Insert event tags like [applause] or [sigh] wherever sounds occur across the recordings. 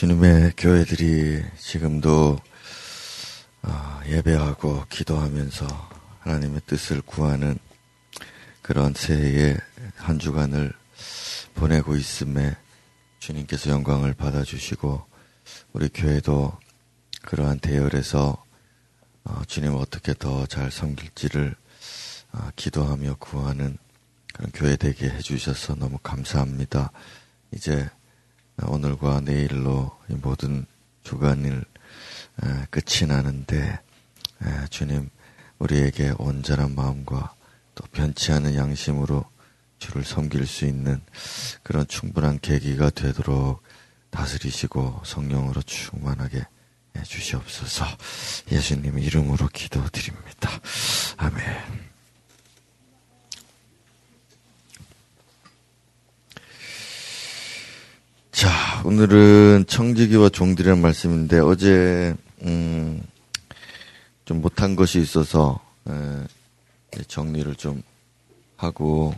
주님의 교회들이 지금도 어, 예배하고 기도하면서 하나님의 뜻을 구하는 그런 새해의 한 주간을 보내고 있음에 주님께서 영광을 받아주시고 우리 교회도 그러한 대열에서 어, 주님 어떻게 더 잘 섬길지를 어, 기도하며 구하는 그런 교회 되게 해주셔서 너무 감사합니다. 이제 오늘과 내일로 이 모든 주간일 끝이 나는데 주님 우리에게 온전한 마음과 또 변치 않은 양심으로 주를 섬길 수 있는 그런 충분한 계기가 되도록 다스리시고 성령으로 충만하게 주시옵소서 예수님 이름으로 기도드립니다. 아멘. 자, 오늘은 청지기와 종들이라는 말씀인데 어제 음, 좀 못한 것이 있어서 에, 정리를 좀 하고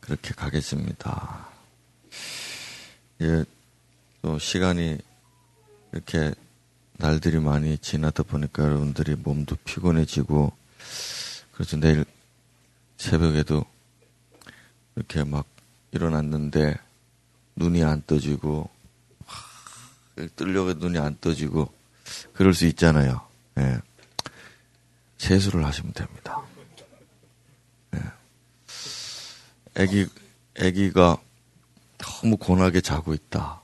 그렇게 가겠습니다. 예, 또 시간이 이렇게 날들이 많이 지나다 보니까 여러분들이 몸도 피곤해지고 그래서 내일 새벽에도 이렇게 막 일어났는데 눈이 안 떠지고 뜨려고 눈이 안 떠지고 그럴 수 있잖아요. 예. 세수를 하시면 됩니다. 예. 애기 애기가 너무 고나게 자고 있다.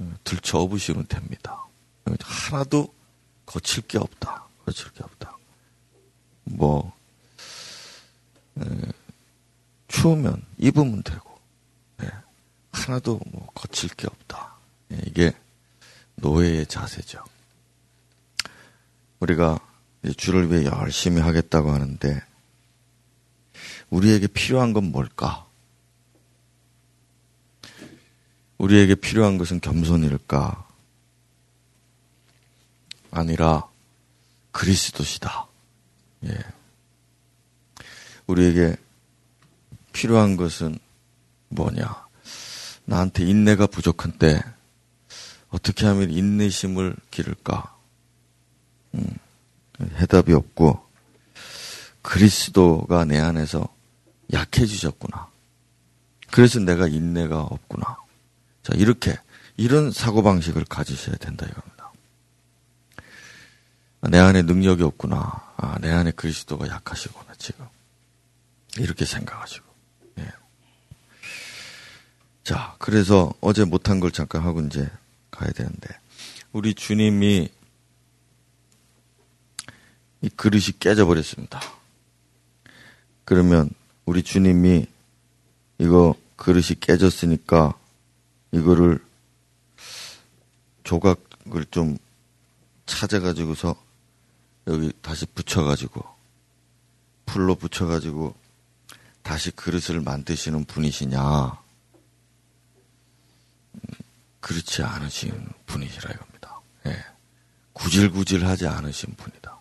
예, 들쳐 업으시면 됩니다. 하나도 거칠 게 없다. 거칠 게 없다. 뭐 에, 예, 추우면 입으면 되고 하나도 뭐 거칠 게 없다. 예, 이게 노예의 자세죠. 우리가 주를 위해 열심히 하겠다고 하는데 우리에게 필요한 건 뭘까? 우리에게 필요한 것은 겸손일까? 아니라 그리스도시다. 예. 우리에게 필요한 것은 뭐냐? 나한테 인내가 부족한데 어떻게 하면 인내심을 기를까? 음, 해답이 없고 그리스도가 내 안에서 약해지셨구나. 그래서 내가 인내가 없구나. 자, 이렇게 이런 사고 방식을 가지셔야 된다 이겁니다. 내 안에 능력이 없구나. 아, 내 안에 그리스도가 약하시구나, 지금. 이렇게 생각하시고. 자, 그래서 어제 못한 걸 잠깐 하고 이제 가야 되는데, 우리 주님이 이 그릇이 깨져버렸습니다. 그러면 우리 주님이 이거 그릇이 깨졌으니까 이거를 조각을 좀 찾아가지고서 여기 다시 붙여가지고 풀로 붙여가지고 다시 그릇을 만드시는 분이시냐? 그렇지 않으신 분이시라 이겁니다. 예. 구질구질하지 않으신 분이다.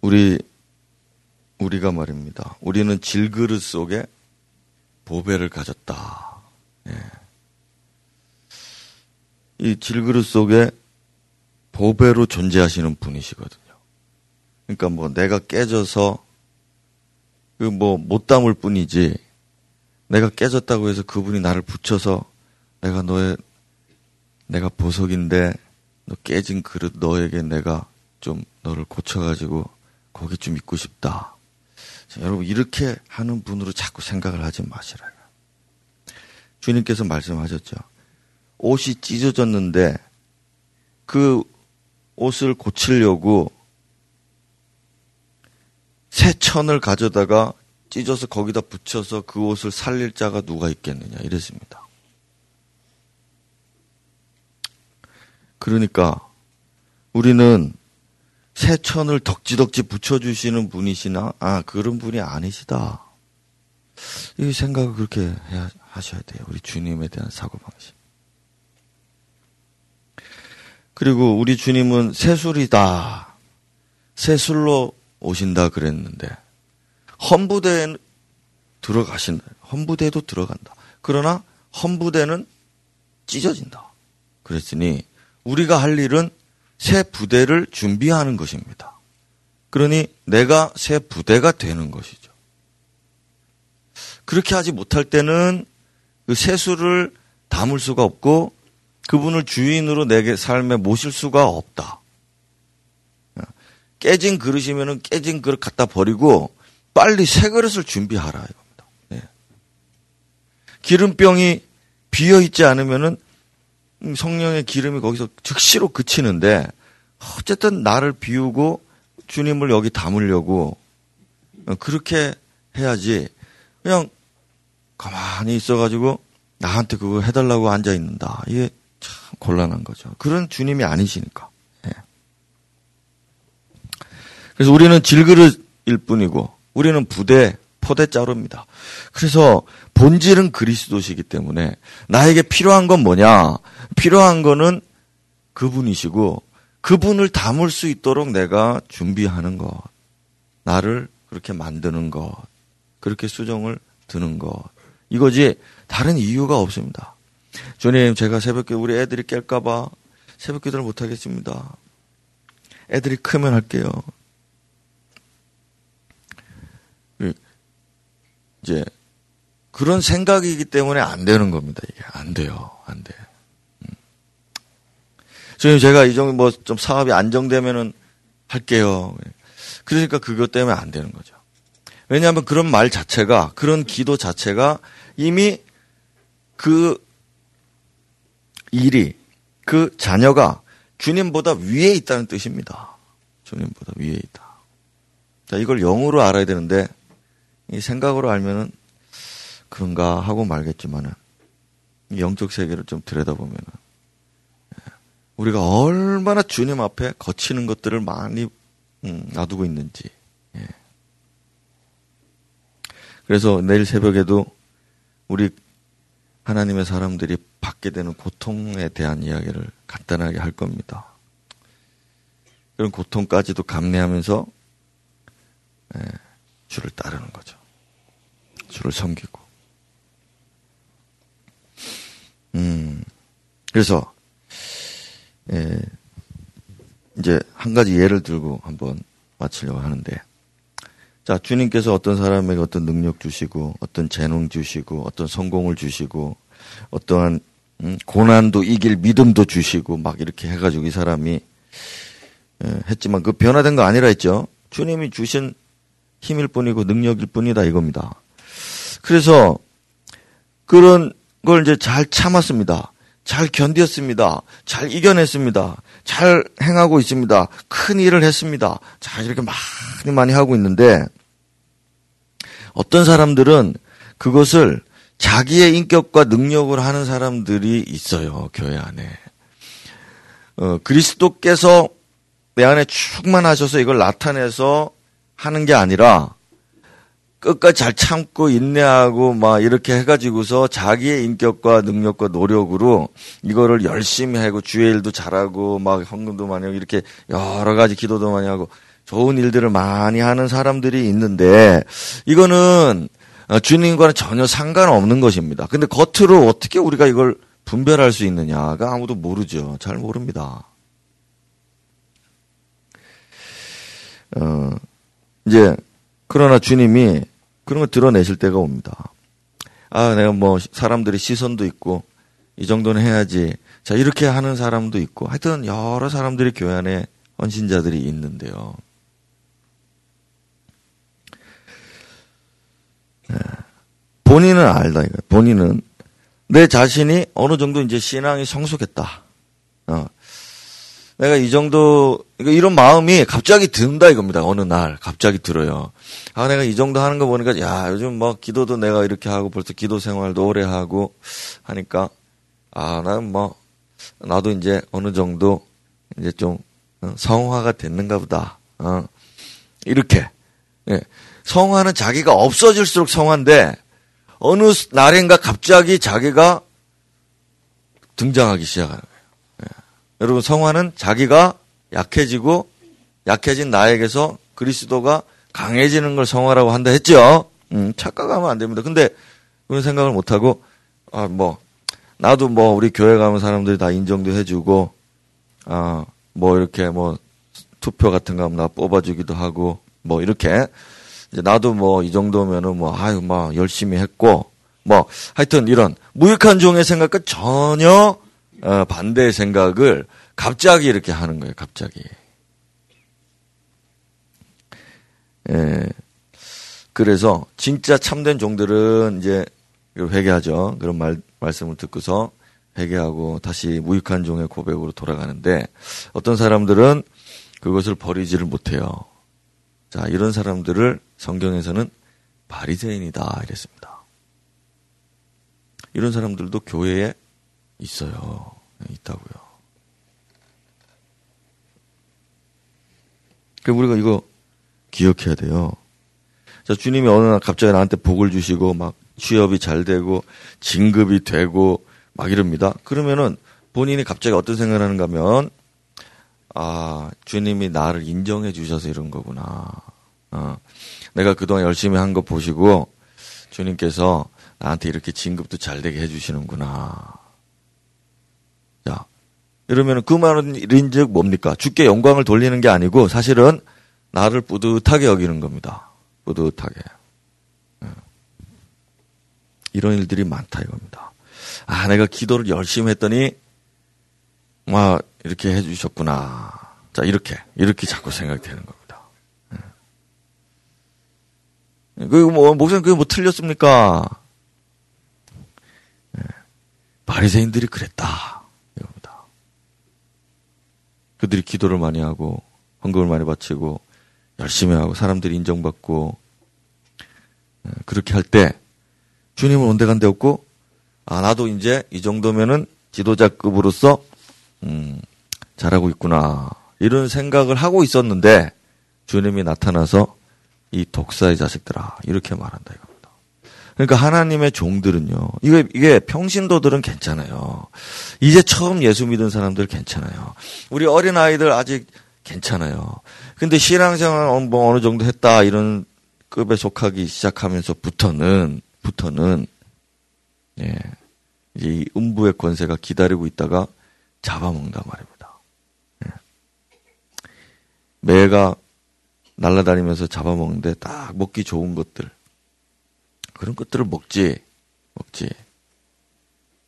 우리 우리가 말입니다. 우리는 질그릇 속에 보배를 가졌다. 예. 이 질그릇 속에 보배로 존재하시는 분이시거든요. 그러니까 뭐 내가 깨져서 그 뭐 못 담을 뿐이지 내가 깨졌다고 해서 그분이 나를 붙여서 내가 너의 내가 보석인데 너 깨진 그릇 너에게 내가 좀 너를 고쳐가지고 거기 좀 있고 싶다. 자, 여러분 이렇게 하는 분으로 자꾸 생각을 하지 마시라요. 주님께서 말씀하셨죠. 옷이 찢어졌는데 그 옷을 고치려고 새 천을 가져다가 찢어서 거기다 붙여서 그 옷을 살릴 자가 누가 있겠느냐 이랬습니다. 그러니까 우리는 새 천을 덕지덕지 붙여주시는 분이시나 아 그런 분이 아니시다. 이 생각을 그렇게 해야, 하셔야 돼요. 우리 주님에 대한 사고방식. 그리고 우리 주님은 새술이다. 새술로 오신다 그랬는데 헌부대에 들어가신다. 헌부대에도 들어간다. 그러나 헌부대는 찢어진다. 그랬으니 우리가 할 일은 새 부대를 준비하는 것입니다. 그러니 내가 새 부대가 되는 것이죠. 그렇게 하지 못할 때는 그 세수를 담을 수가 없고 그분을 주인으로 내게 삶에 모실 수가 없다. 깨진 그릇이면은 깨진 그릇 갖다 버리고 빨리 새 그릇을 준비하라 이겁니다. 네. 기름병이 비어 있지 않으면은 성령의 기름이 거기서 즉시로 그치는데 어쨌든 나를 비우고 주님을 여기 담으려고 그렇게 해야지 그냥 가만히 있어가지고 나한테 그거 해달라고 앉아 있는다. 이게 참 곤란한 거죠. 그런 주님이 아니시니까. 예. 그래서 우리는 질그릇일 뿐이고 우리는 부대 포대자루입니다. 그래서 본질은 그리스도시기 때문에 나에게 필요한 건 뭐냐? 필요한 거는 그분이시고 그분을 담을 수 있도록 내가 준비하는 것. 나를 그렇게 만드는 것. 그렇게 수정을 드는 것. 이거지 다른 이유가 없습니다. 주님, 제가 새벽에 우리 애들이 깰까봐 새벽 기도를 못하겠습니다. 애들이 크면 할게요. 이제 그런 생각이기 때문에 안 되는 겁니다. 이게 안 돼요. 안 돼. 음. 주님 제가 이 정도 뭐 좀 사업이 안정되면은 할게요. 그러니까 그것 때문에 안 되는 거죠. 왜냐하면 그런 말 자체가 그런 기도 자체가 이미 그 일이 그 자녀가 주님보다 위에 있다는 뜻입니다. 주님보다 위에 있다. 자, 이걸 영으로 알아야 되는데 이 생각으로 알면은 그런가 하고 말겠지만은 영적 세계를 좀 들여다보면은 예, 우리가 얼마나 주님 앞에 거치는 것들을 많이 음, 놔두고 있는지. 예. 그래서 내일 새벽에도 우리 하나님의 사람들이 받게 되는 고통에 대한 이야기를 간단하게 할 겁니다. 그런 고통까지도 감내하면서 예, 주를 따르는 거죠. 주를 섬기고. 음, 그래서, 예, 이제 한 가지 예를 들고 한번 마치려고 하는데, 자, 주님께서 어떤 사람에게 어떤 능력 주시고, 어떤 재능 주시고, 어떤 성공을 주시고, 어떠한 음, 고난도 이길 믿음도 주시고, 막 이렇게 해가지고 이 사람이 예, 했지만 그 변화된 거 아니라 했죠. 주님이 주신 힘일 뿐이고 능력일 뿐이다 이겁니다. 그래서 그런 걸 이제 잘 참았습니다. 잘 견뎠습니다. 잘 이겨냈습니다. 잘 행하고 있습니다. 큰 일을 했습니다. 자, 이렇게 많이 많이 하고 있는데 어떤 사람들은 그것을 자기의 인격과 능력을 하는 사람들이 있어요. 교회 안에. 어, 그리스도께서 내 안에 충만하셔서 이걸 나타내서 하는 게 아니라 끝까지 잘 참고 인내하고 막 이렇게 해가지고서 자기의 인격과 능력과 노력으로 이거를 열심히 하고 주의 일도 잘하고 막 헌금도 많이 하고 이렇게 여러 가지 기도도 많이 하고 좋은 일들을 많이 하는 사람들이 있는데 이거는 주님과는 전혀 상관없는 것입니다. 근데 겉으로 어떻게 우리가 이걸 분별할 수 있느냐가 아무도 모르죠. 잘 모릅니다. 어, 이제 그러나 주님이 그런 걸 드러내실 때가 옵니다. 아, 내가 뭐 사람들이 시선도 있고 이 정도는 해야지. 자, 이렇게 하는 사람도 있고 하여튼 여러 사람들이 교회 안에 헌신자들이 있는데요. 네. 본인은 알다 이거. 본인은 내 자신이 어느 정도 이제 신앙이 성숙했다. 어. 내가 이 정도 이런 마음이 갑자기 든다 이겁니다. 어느 날 갑자기 들어요. 아 내가 이 정도 하는 거 보니까 야 요즘 뭐 기도도 내가 이렇게 하고 벌써 기도 생활도 오래 하고 하니까 아 나는 뭐 나도 이제 어느 정도 이제 좀 어, 성화가 됐는가 보다. 어. 이렇게 예. 성화는 자기가 없어질수록 성화인데 어느 날인가 갑자기 자기가 등장하기 시작하는 거예요. 여러분 성화는 자기가 약해지고 약해진 나에게서 그리스도가 강해지는 걸 성화라고 한다 했죠. 음, 착각하면 안 됩니다. 근데 그런 생각을 못 하고 아, 뭐, 나도 뭐, 우리 교회 가면 사람들이 다 인정도 해주고, 아, 뭐, 이렇게 뭐, 투표 같은 거 하면 나 뽑아주기도 하고, 뭐, 이렇게. 이제 나도 뭐, 이 정도면은 뭐, 아유, 뭐, 열심히 했고, 뭐, 하여튼 이런 무익한 종의 생각과 전혀, 어, 반대의 생각을 갑자기 이렇게 하는 거예요, 갑자기. 예. 그래서 진짜 참된 종들은 이제 회개하죠. 그런 말, 말씀을 듣고서 회개하고 다시 무익한 종의 고백으로 돌아가는데 어떤 사람들은 그것을 버리지를 못해요. 자, 이런 사람들을 성경에서는 바리새인이다 이랬습니다. 이런 사람들도 교회에 있어요. 있다고요. 그럼 우리가 이거 기억해야 돼요. 자, 주님이 어느 날 갑자기 나한테 복을 주시고 막 취업이 잘 되고 진급이 되고 막 이럽니다. 그러면은 본인이 갑자기 어떤 생각을 하는가 하면 아, 주님이 나를 인정해 주셔서 이런 거구나. 어, 내가 그동안 열심히 한 거 보시고 주님께서 나한테 이렇게 진급도 잘 되게 해 주시는구나. 자, 이러면 그 말은 즉 뭡니까? 주께 영광을 돌리는 게 아니고 사실은 나를 뿌듯하게 여기는 겁니다. 뿌듯하게. 예. 이런 일들이 많다 이겁니다. 아, 내가 기도를 열심히 했더니, 와, 이렇게 해주셨구나. 자, 이렇게, 이렇게 자꾸 생각이 되는 겁니다. 예. 그, 뭐, 목사님, 그게 뭐 틀렸습니까? 예. 바리새인들이 그랬다. 그들이 기도를 많이 하고, 헌금을 많이 바치고, 열심히 하고 사람들이 인정받고 예, 그렇게 할 때 주님은 온데간데 없고 아 나도 이제 이 정도면은 지도자급으로서 음 잘하고 있구나 이런 생각을 하고 있었는데 주님이 나타나서 이 독사의 자식들아 이렇게 말한다 이겁니다. 그러니까 하나님의 종들은요. 이게 이게 평신도들은 괜찮아요. 이제 처음 예수 믿은 사람들 괜찮아요. 우리 어린 아이들 아직 괜찮아요. 근데 신앙생활 뭐 어느 정도 했다 이런 급에 속하기 시작하면서부터는 부터는 예. 이 음부의 권세가 기다리고 있다가 잡아먹는단 말입니다. 예. 매가 날아다니면서 잡아먹는데 딱 먹기 좋은 것들 그런 것들을 먹지 먹지.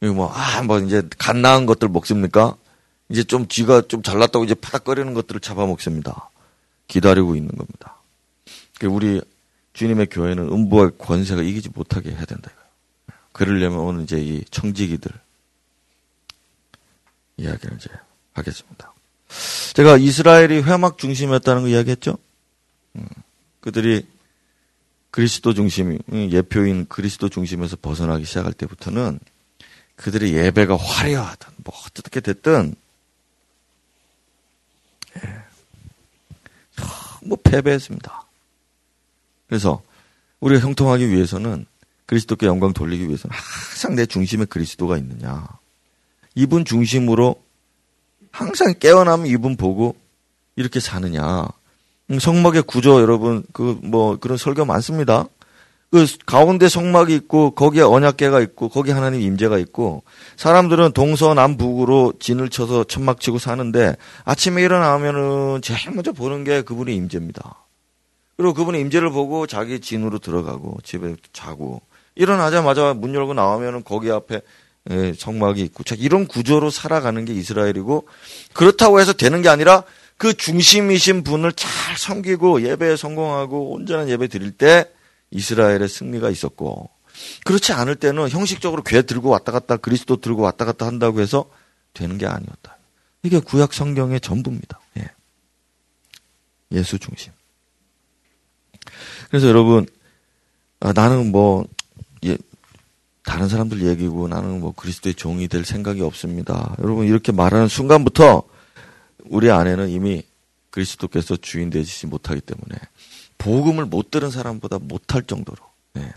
이거 뭐, 아, 뭐, 이제, 간 나은 것들 먹습니까? 이제 좀 쥐가 좀 잘났다고 이제 파닥거리는 것들을 잡아먹습니다. 기다리고 있는 겁니다. 우리 주님의 교회는 음부와 권세가 이기지 못하게 해야 된다. 그러려면 오늘 이제 이 청지기들 이야기를 이제 하겠습니다. 제가 이스라엘이 회막 중심이었다는 거 이야기했죠? 음, 그들이 그리스도 중심, 예표인 그리스도 중심에서 벗어나기 시작할 때부터는 그들의 예배가 화려하든 뭐 어떻게 됐든 뭐 패배했습니다. 그래서 우리가 형통하기 위해서는 그리스도께 영광 돌리기 위해서는 항상 내 중심에 그리스도가 있느냐. 이분 중심으로 항상 깨어나면 이분 보고 이렇게 사느냐. 음, 성막의 구조 여러분 그 뭐 그런 설교 많습니다. 그 가운데 성막이 있고 거기에 언약계가 있고 거기 하나님 임재가 있고 사람들은 동서남북으로 진을 쳐서 천막 치고 사는데 아침에 일어나면은 제일 먼저 보는 게 그분의 임재입니다. 그리고 그분의 임재를 보고 자기 진으로 들어가고 집에 자고 일어나자마자 문 열고 나오면은 거기 앞에 예, 성막이 있고 자 이런 구조로 살아가는 게 이스라엘이고 그렇다고 해서 되는 게 아니라 그 중심이신 분을 잘 섬기고 예배에 성공하고 온전한 예배 드릴 때 이스라엘의 승리가 있었고 그렇지 않을 때는 형식적으로 괴 들고 왔다 갔다 그리스도 들고 왔다 갔다 한다고 해서 되는 게 아니었다. 이게 구약 성경의 전부입니다. 예. 예수 중심. 그래서 여러분 아, 나는 뭐 예, 다른 사람들 얘기고 나는 뭐 그리스도의 종이 될 생각이 없습니다. 여러분 이렇게 말하는 순간부터 우리 안에는 이미 그리스도께서 주인 되지 못하기 때문에 복음을 못 들은 사람보다 못할 정도로 네.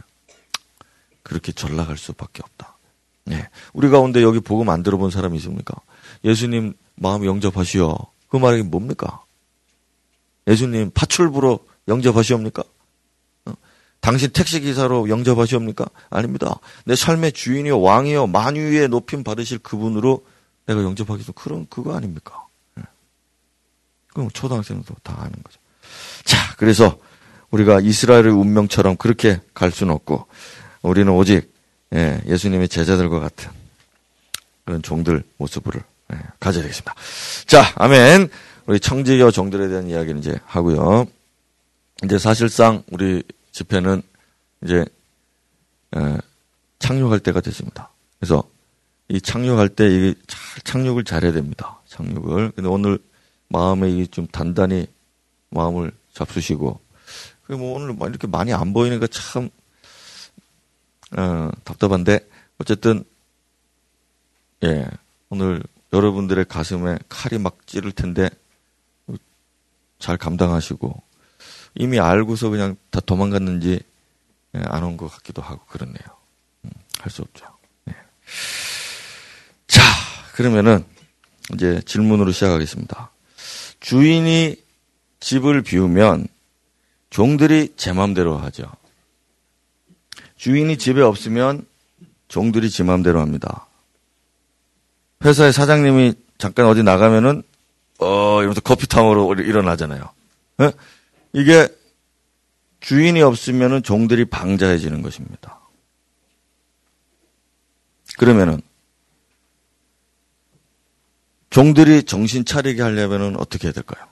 그렇게 전락할 수밖에 없다. 네. 우리 가운데 여기 복음 안 들어본 사람이 있습니까? 예수님 마음 영접하시오. 그 말이 뭡니까? 예수님 파출부로 영접하시옵니까? 어? 당신 택시 기사로 영접하시옵니까? 아닙니다. 내 삶의 주인이요 왕이요 만유의 높임 받으실 그분으로 내가 영접하기도 그런 그거 아닙니까? 예. 그럼 초등학생도 다 아는 거죠. 자, 그래서 우리가 이스라엘의 운명처럼 그렇게 갈 수는 없고 우리는 오직 예, 예수님의 제자들과 같은 그런 종들 모습을 예, 가져야 되겠습니다. 자, 아멘. 우리 청지교 종들에 대한 이야기는 이제 하고요. 이제 사실상 우리 집회는 이제 에, 착륙할 때가 됐습니다. 그래서 이 착륙할 때 이게 잘 착륙을 잘해야 됩니다. 착륙을. 근데 오늘 마음에 좀 단단히 마음을 잡수시고 뭐 오늘 이렇게 많이 안 보이니까 참 어, 답답한데 어쨌든 예 오늘 여러분들의 가슴에 칼이 막 찌를 텐데 잘 감당하시고 이미 알고서 그냥 다 도망갔는지 예, 안온 것 같기도 하고 그렇네요. 음, 할수 없죠. 네. 자, 그러면은 이제 질문으로 시작하겠습니다. 주인이 집을 비우면 종들이 제 맘대로 하죠. 주인이 집에 없으면 종들이 지 맘대로 합니다. 회사의 사장님이 잠깐 어디 나가면은 어 이러면서 커피 타임으로 일어나잖아요. 에? 이게 주인이 없으면은 종들이 방자해지는 것입니다. 그러면은 종들이 정신 차리게 하려면은 어떻게 해야 될까요?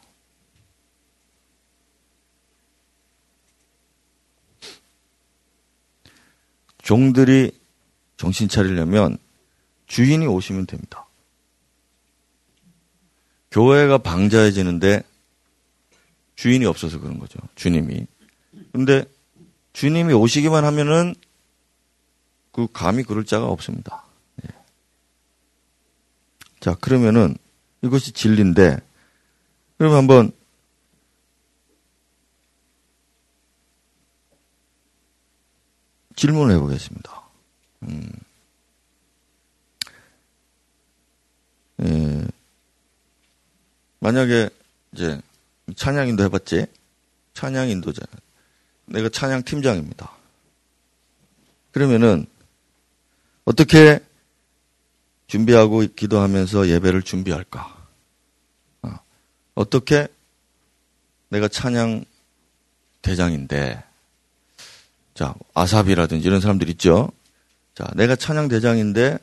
종들이 정신 차리려면 주인이 오시면 됩니다. 교회가 방자해지는데 주인이 없어서 그런 거죠. 주님이. 근데 주님이 오시기만 하면은 그 감히 그럴 자가 없습니다. 예. 자, 그러면은 이것이 진리인데 그러면 한번 질문을 해보겠습니다. 음. 예. 만약에 이제 찬양인도 해봤지? 찬양 인도자. 내가 찬양 팀장입니다. 그러면은 어떻게 준비하고 기도하면서 예배를 준비할까? 어. 떻게 내가 찬양 대장인데 자, 아삽이라든지 이런 사람들 있죠. 자, 내가 찬양 대장인데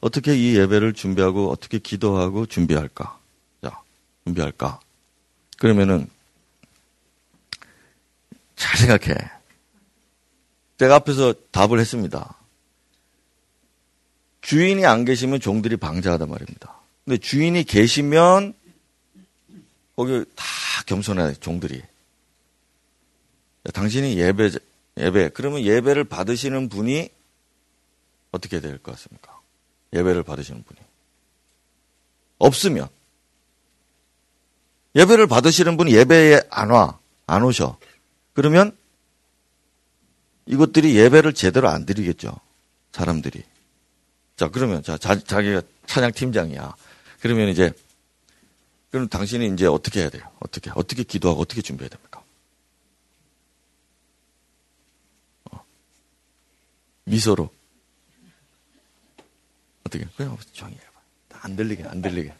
어떻게 이 예배를 준비하고 어떻게 기도하고 준비할까? 자, 준비할까? 그러면은 잘 생각해. 제가 앞에서 답을 했습니다. 주인이 안 계시면 종들이 방자하단 말입니다. 근데 주인이 계시면 거기 다 겸손해 종들이. 당신이 예배 예배. 그러면 예배를 받으시는 분이 어떻게 될 것 같습니까? 예배를 받으시는 분이. 없으면. 예배를 받으시는 분이 예배에 안 와. 안 오셔. 그러면 이것들이 예배를 제대로 안 드리겠죠. 사람들이. 자, 그러면, 자, 자 자기가 찬양 팀장이야. 그러면 이제, 그럼 당신이 이제 어떻게 해야 돼요? 어떻게, 어떻게 기도하고 어떻게 준비해야 됩니까? 미소로. 어떻게? 그냥 조용히 해봐. 안 들리게, 안 들리게.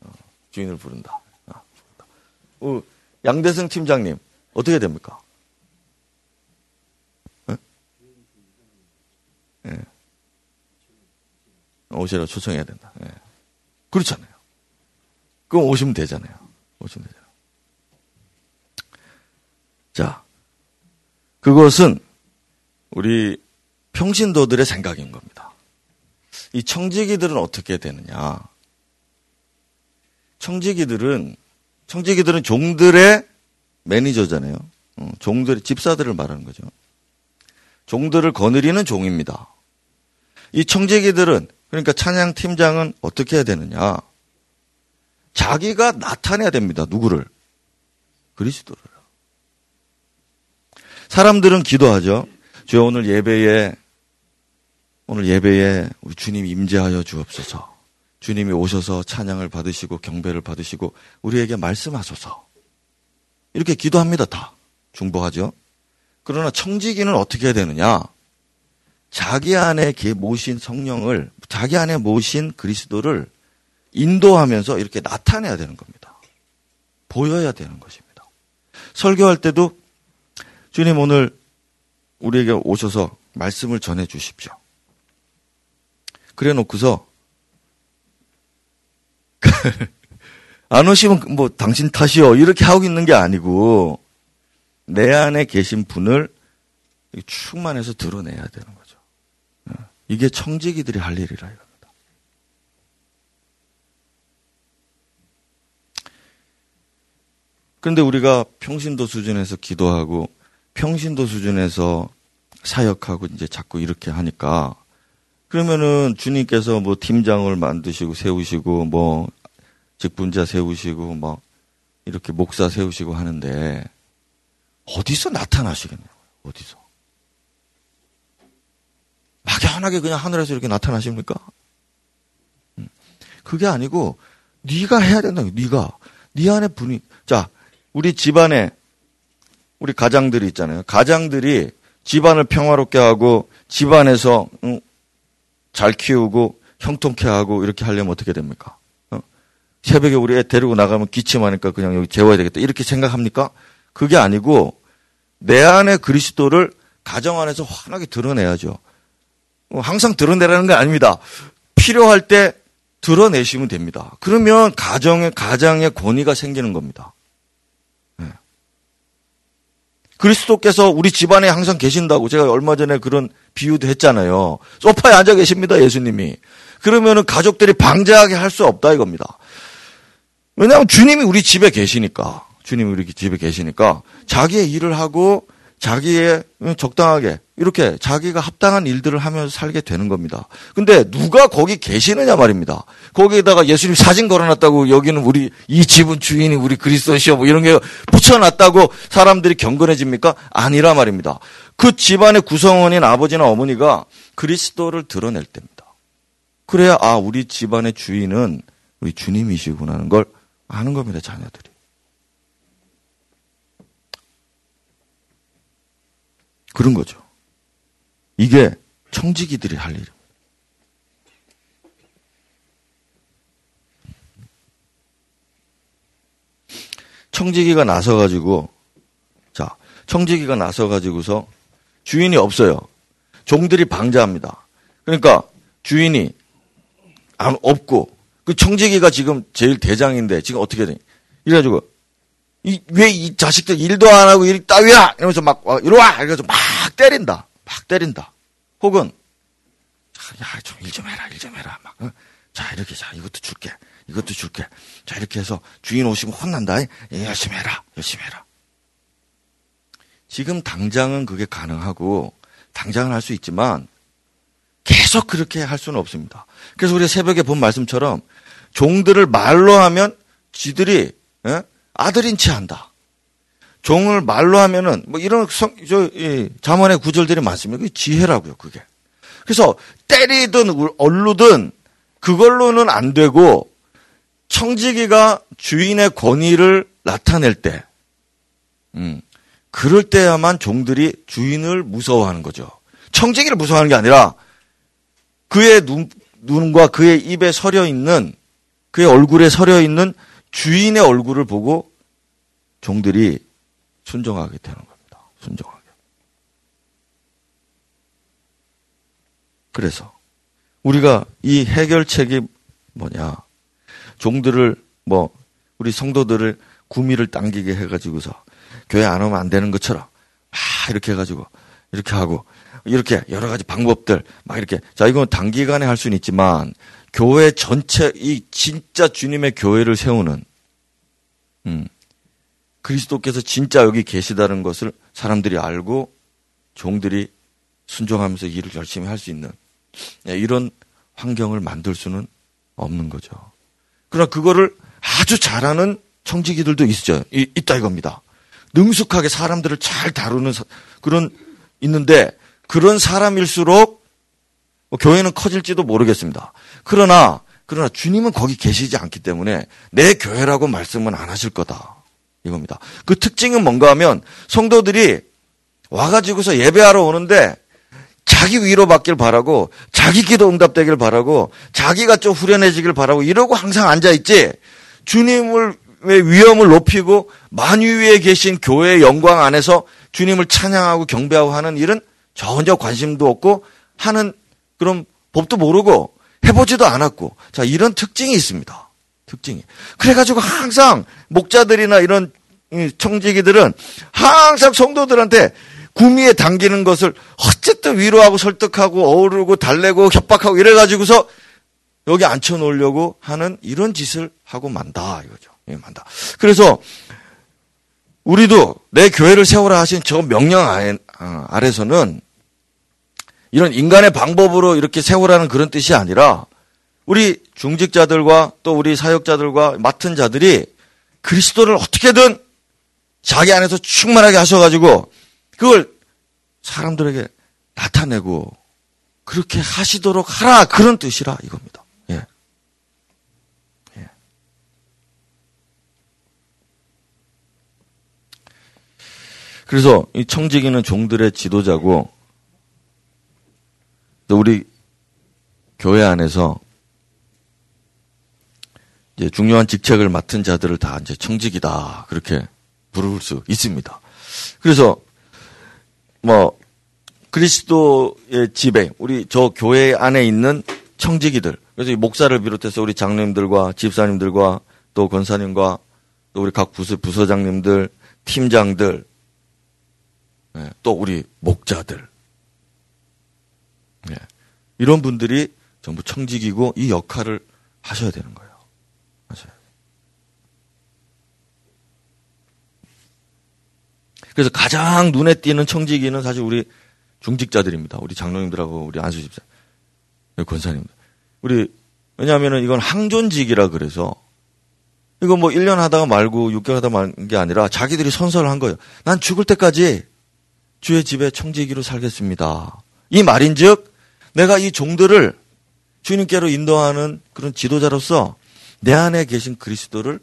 어, 주인을 부른다. 어, 어, 양대승 팀장님, 어떻게 됩니까? 네? 네. 오시라 초청해야 된다. 네. 그렇잖아요. 그럼 오시면 되잖아요. 오시면 되잖아요. 자, 그것은 우리 평신도들의 생각인 겁니다. 이 청지기들은 어떻게 되느냐? 청지기들은 청지기들은 종들의 매니저잖아요. 어, 종들의 집사들을 말하는 거죠. 종들을 거느리는 종입니다. 이 청지기들은 그러니까 찬양 팀장은 어떻게 해야 되느냐? 자기가 나타내야 됩니다. 누구를? 그리스도를. 사람들은 기도하죠. 주여 오늘 예배에 오늘 예배에 우리 주님 임재하여 주옵소서. 주님이 오셔서 찬양을 받으시고 경배를 받으시고 우리에게 말씀하소서. 이렇게 기도합니다, 다. 중보하죠. 그러나 청지기는 어떻게 해야 되느냐? 자기 안에 모신 성령을, 자기 안에 모신 그리스도를 인도하면서 이렇게 나타내야 되는 겁니다. 보여야 되는 것입니다. 설교할 때도 주님 오늘 우리에게 오셔서 말씀을 전해 주십시오. 그래 놓고서 [laughs] 안 오시면 뭐 당신 탓이요. 이렇게 하고 있는 게 아니고 내 안에 계신 분을 충만해서 드러내야 되는 이게 청지기들이 할 일이라 이겁니다. 그런데 우리가 평신도 수준에서 기도하고 평신도 수준에서 사역하고 이제 자꾸 이렇게 하니까 그러면은 주님께서 뭐 팀장을 만드시고 세우시고 뭐 직분자 세우시고 뭐 이렇게 목사 세우시고 하는데 어디서 나타나시겠냐고 어디서 막연하게 그냥 하늘에서 이렇게 나타나십니까? 음. 그게 아니고 네가 해야 된다. 네가 네 안에 분이 자 우리 집안에 우리 가장들이 있잖아요. 가장들이 집안을 평화롭게 하고 집안에서 응, 잘 키우고 형통케 하고 이렇게 하려면 어떻게 됩니까? 어? 새벽에 우리 애 데리고 나가면 기침하니까 그냥 여기 재워야 되겠다. 이렇게 생각합니까? 그게 아니고 내 안에 그리스도를 가정 안에서 환하게 드러내야죠. 어, 항상 드러내라는 게 아닙니다. 필요할 때 드러내시면 됩니다. 그러면 가정의 가장의 권위가 생기는 겁니다. 그리스도께서 우리 집안에 항상 계신다고 제가 얼마 전에 그런 비유도 했잖아요. 소파에 앉아 계십니다, 예수님이. 그러면은 가족들이 방자하게 할 수 없다 이겁니다. 왜냐하면 주님이 우리 집에 계시니까. 주님이 우리 집에 계시니까 자기의 일을 하고 자기의 적당하게 이렇게 자기가 합당한 일들을 하면서 살게 되는 겁니다. 근데 누가 거기 계시느냐 말입니다. 거기에다가 예수님 사진 걸어놨다고 여기는 우리 이 집은 주인이 우리 그리스도시여 뭐 이런 게 붙여놨다고 사람들이 경건해집니까? 아니라 말입니다. 그 집안의 구성원인 아버지나 어머니가 그리스도를 드러낼 때입니다. 그래야 아 우리 집안의 주인은 우리 주님이시구나 하는 걸 아는 겁니다. 자녀들이. 그런 거죠. 이게 청지기들이 할 일입니다. 청지기가 나서가지고, 자, 청지기가 나서가지고서 주인이 없어요. 종들이 방자합니다. 그러니까 주인이 안, 없고, 그 청지기가 지금 제일 대장인데 지금 어떻게 되니? 이래가지고 왜이 자식들 일도 안 하고 일 따위야! 이러면서 막, 어, 이리 와! 이래서 막 때린다. 막 때린다. 혹은, 야, 좀 일 좀 해라, 일 좀 해라. 막, 어? 자, 이렇게, 자, 이것도 줄게. 이것도 줄게. 자, 이렇게 해서 주인 오시면 혼난다. 예, 열심히 해라. 열심히 해라. 지금 당장은 그게 가능하고, 당장은 할 수 있지만, 계속 그렇게 할 수는 없습니다. 그래서 우리 새벽에 본 말씀처럼, 종들을 말로 하면, 지들이, 예? 아들인 체 한다. 종을 말로 하면은 뭐 이런 성, 저, 이, 자문의 구절들이 많습니다. 그게 지혜라고요, 그게. 그래서 때리든 얼루든 그걸로는 안 되고 청지기가 주인의 권위를 나타낼 때, 음, 그럴 때야만 종들이 주인을 무서워하는 거죠. 청지기를 무서워하는 게 아니라 그의 눈, 눈과 그의 입에 서려 있는 그의 얼굴에 서려 있는 주인의 얼굴을 보고 종들이 순종하게 되는 겁니다. 순종하게. 그래서 우리가 이 해결책이 뭐냐? 종들을 뭐 우리 성도들을 구미를 당기게 해가지고서 교회 안 오면 안 되는 것처럼 막 이렇게 해가지고 이렇게 하고 이렇게 여러 가지 방법들 막 이렇게 자 이건 단기간에 할 수는 있지만 교회 전체 이 진짜 주님의 교회를 세우는 음, 그리스도께서 진짜 여기 계시다는 것을 사람들이 알고 종들이 순종하면서 일을 열심히 할 수 있는 예, 이런 환경을 만들 수는 없는 거죠. 그러나 그거를 아주 잘하는 청지기들도 있죠. 있다 이겁니다. 능숙하게 사람들을 잘 다루는 그런 있는데 그런 사람일수록 뭐 교회는 커질지도 모르겠습니다. 그러나 그러나 주님은 거기 계시지 않기 때문에 내 교회라고 말씀은 안 하실 거다. 이겁니다. 그 특징은 뭔가 하면 성도들이 와가지고서 예배하러 오는데 자기 위로받길 바라고 자기 기도 응답되길 바라고 자기가 좀 후련해지길 바라고 이러고 항상 앉아있지 주님을 위험을 높이고 만유 위에 계신 교회의 영광 안에서 주님을 찬양하고 경배하고 하는 일은 전혀 관심도 없고 하는 그런 법도 모르고 해보지도 않았고 자 이런 특징이 있습니다. 특징이 그래가지고 항상 목자들이나 이런 청지기들은 항상 성도들한테 구미에 당기는 것을 어쨌든 위로하고 설득하고 어우르고 달래고 협박하고 이래가지고서 여기 앉혀놓으려고 하는 이런 짓을 하고 만다 이거죠. 예, 만다. 그래서 우리도 내 교회를 세우라 하신 저 명령 아래, 어, 아래서는 이런 인간의 방법으로 이렇게 세우라는 그런 뜻이 아니라 우리 중직자들과 또 우리 사역자들과 맡은 자들이 그리스도를 어떻게든 자기 안에서 충만하게 하셔가지고 그걸 사람들에게 나타내고 그렇게 하시도록 하라 그런 뜻이라 이겁니다. 예. 예. 그래서 이 청지기는 종들의 지도자고 또 우리 교회 안에서 이제 중요한 직책을 맡은 자들을 다 이제 청직이다 그렇게 부를 수 있습니다. 그래서 뭐 그리스도의 집에 우리 저 교회 안에 있는 청지기들 그래서 이 목사를 비롯해서 우리 장로님들과 집사님들과 또 권사님과 또 우리 각 부서 부서장님들 팀장들 예, 또 우리 목자들 예, 이런 분들이 전부 청직이고 이 역할을 하셔야 되는 거예요. 하셔야 그래서 가장 눈에 띄는 청지기는 사실 우리 중직자들입니다. 우리 장로님들하고 우리 안수집사, 권사님들. 우리 왜냐하면은 이건 항존직이라 그래서 이거 뭐 1년 하다가 말고 6개월 하다 말는 게 아니라 자기들이 선서를 한 거예요. 난 죽을 때까지 주의 집에 청지기로 살겠습니다. 이 말인즉 내가 이 종들을 주님께로 인도하는 그런 지도자로서 내 안에 계신 그리스도를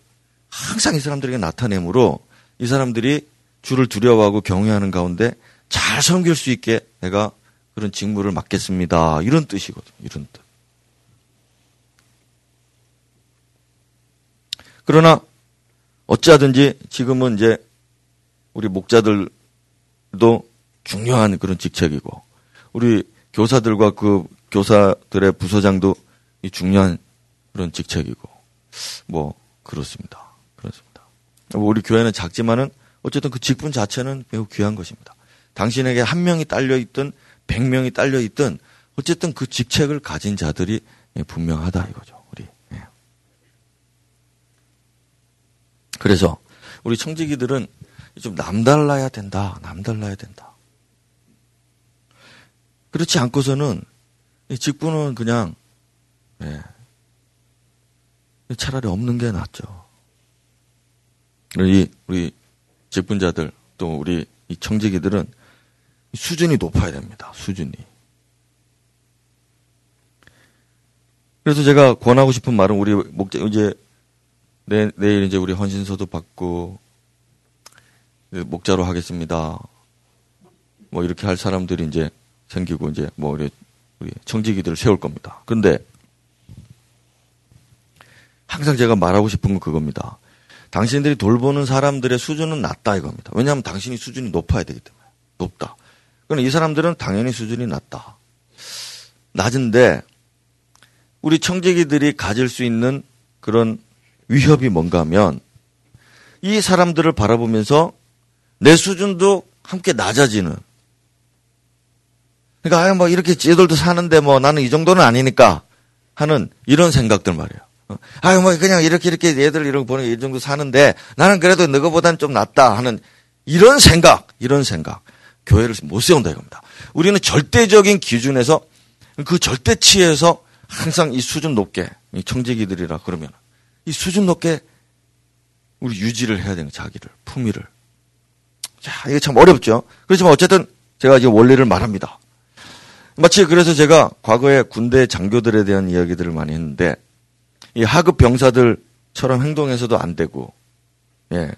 항상 이 사람들에게 나타내므로 이 사람들이 주를 두려워하고 경외하는 가운데 잘 섬길 수 있게 내가 그런 직무를 맡겠습니다. 이런 뜻이거든요. 이런 뜻. 그러나 어찌하든지 지금은 이제 우리 목자들도 중요한 그런 직책이고 우리 교사들과 그 교사들의 부서장도 중요한 그런 직책이고 뭐 그렇습니다. 그렇습니다. 우리 교회는 작지만은 어쨌든 그 직분 자체는 매우 귀한 것입니다. 당신에게 한 명이 딸려 있든 백 명이 딸려 있든 어쨌든 그 직책을 가진 자들이 분명하다 이거죠. 우리. 예. 그래서 우리 청지기들은 좀 남달라야 된다. 남달라야 된다. 그렇지 않고서는 직분은 그냥 예. 차라리 없는 게 낫죠. 우리 우리 직분자들 또 우리 이 청지기들은 수준이 높아야 됩니다. 수준이. 그래서 제가 권하고 싶은 말은 우리 목자 이제 내, 내일 이제 우리 헌신서도 받고 목자로 하겠습니다. 뭐 이렇게 할 사람들이 이제 생기고 이제 뭐 우리 청지기들을 세울 겁니다. 근데 항상 제가 말하고 싶은 건 그겁니다. 당신들이 돌보는 사람들의 수준은 낮다 이겁니다. 왜냐하면 당신이 수준이 높아야 되기 때문에. 높다. 그럼 이 사람들은 당연히 수준이 낮다. 낮은데 우리 청지기들이 가질 수 있는 그런 위협이 뭔가 하면 이 사람들을 바라보면서 내 수준도 함께 낮아지는. 그러니까 아유 뭐 이렇게 쟤들도 사는데 뭐 나는 이 정도는 아니니까 하는 이런 생각들 말이에요. 어, 아유, 뭐, 그냥 이렇게, 이렇게 얘들 이런 거 보는 이 정도 사는데 나는 그래도 너거보다는 좀 낫다 하는 이런 생각, 이런 생각. 교회를 못 세운다 이겁니다. 우리는 절대적인 기준에서 그 절대치에서 항상 이 수준 높게, 이 청지기들이라 그러면 이 수준 높게 우리 유지를 해야 되는 자기를, 품위를. 자, 이게 참 어렵죠. 그렇지만 어쨌든 제가 이제 원리를 말합니다. 마치 그래서 제가 과거에 군대 장교들에 대한 이야기들을 많이 했는데 이 하급 병사들처럼 행동해서도 안 되고, 예.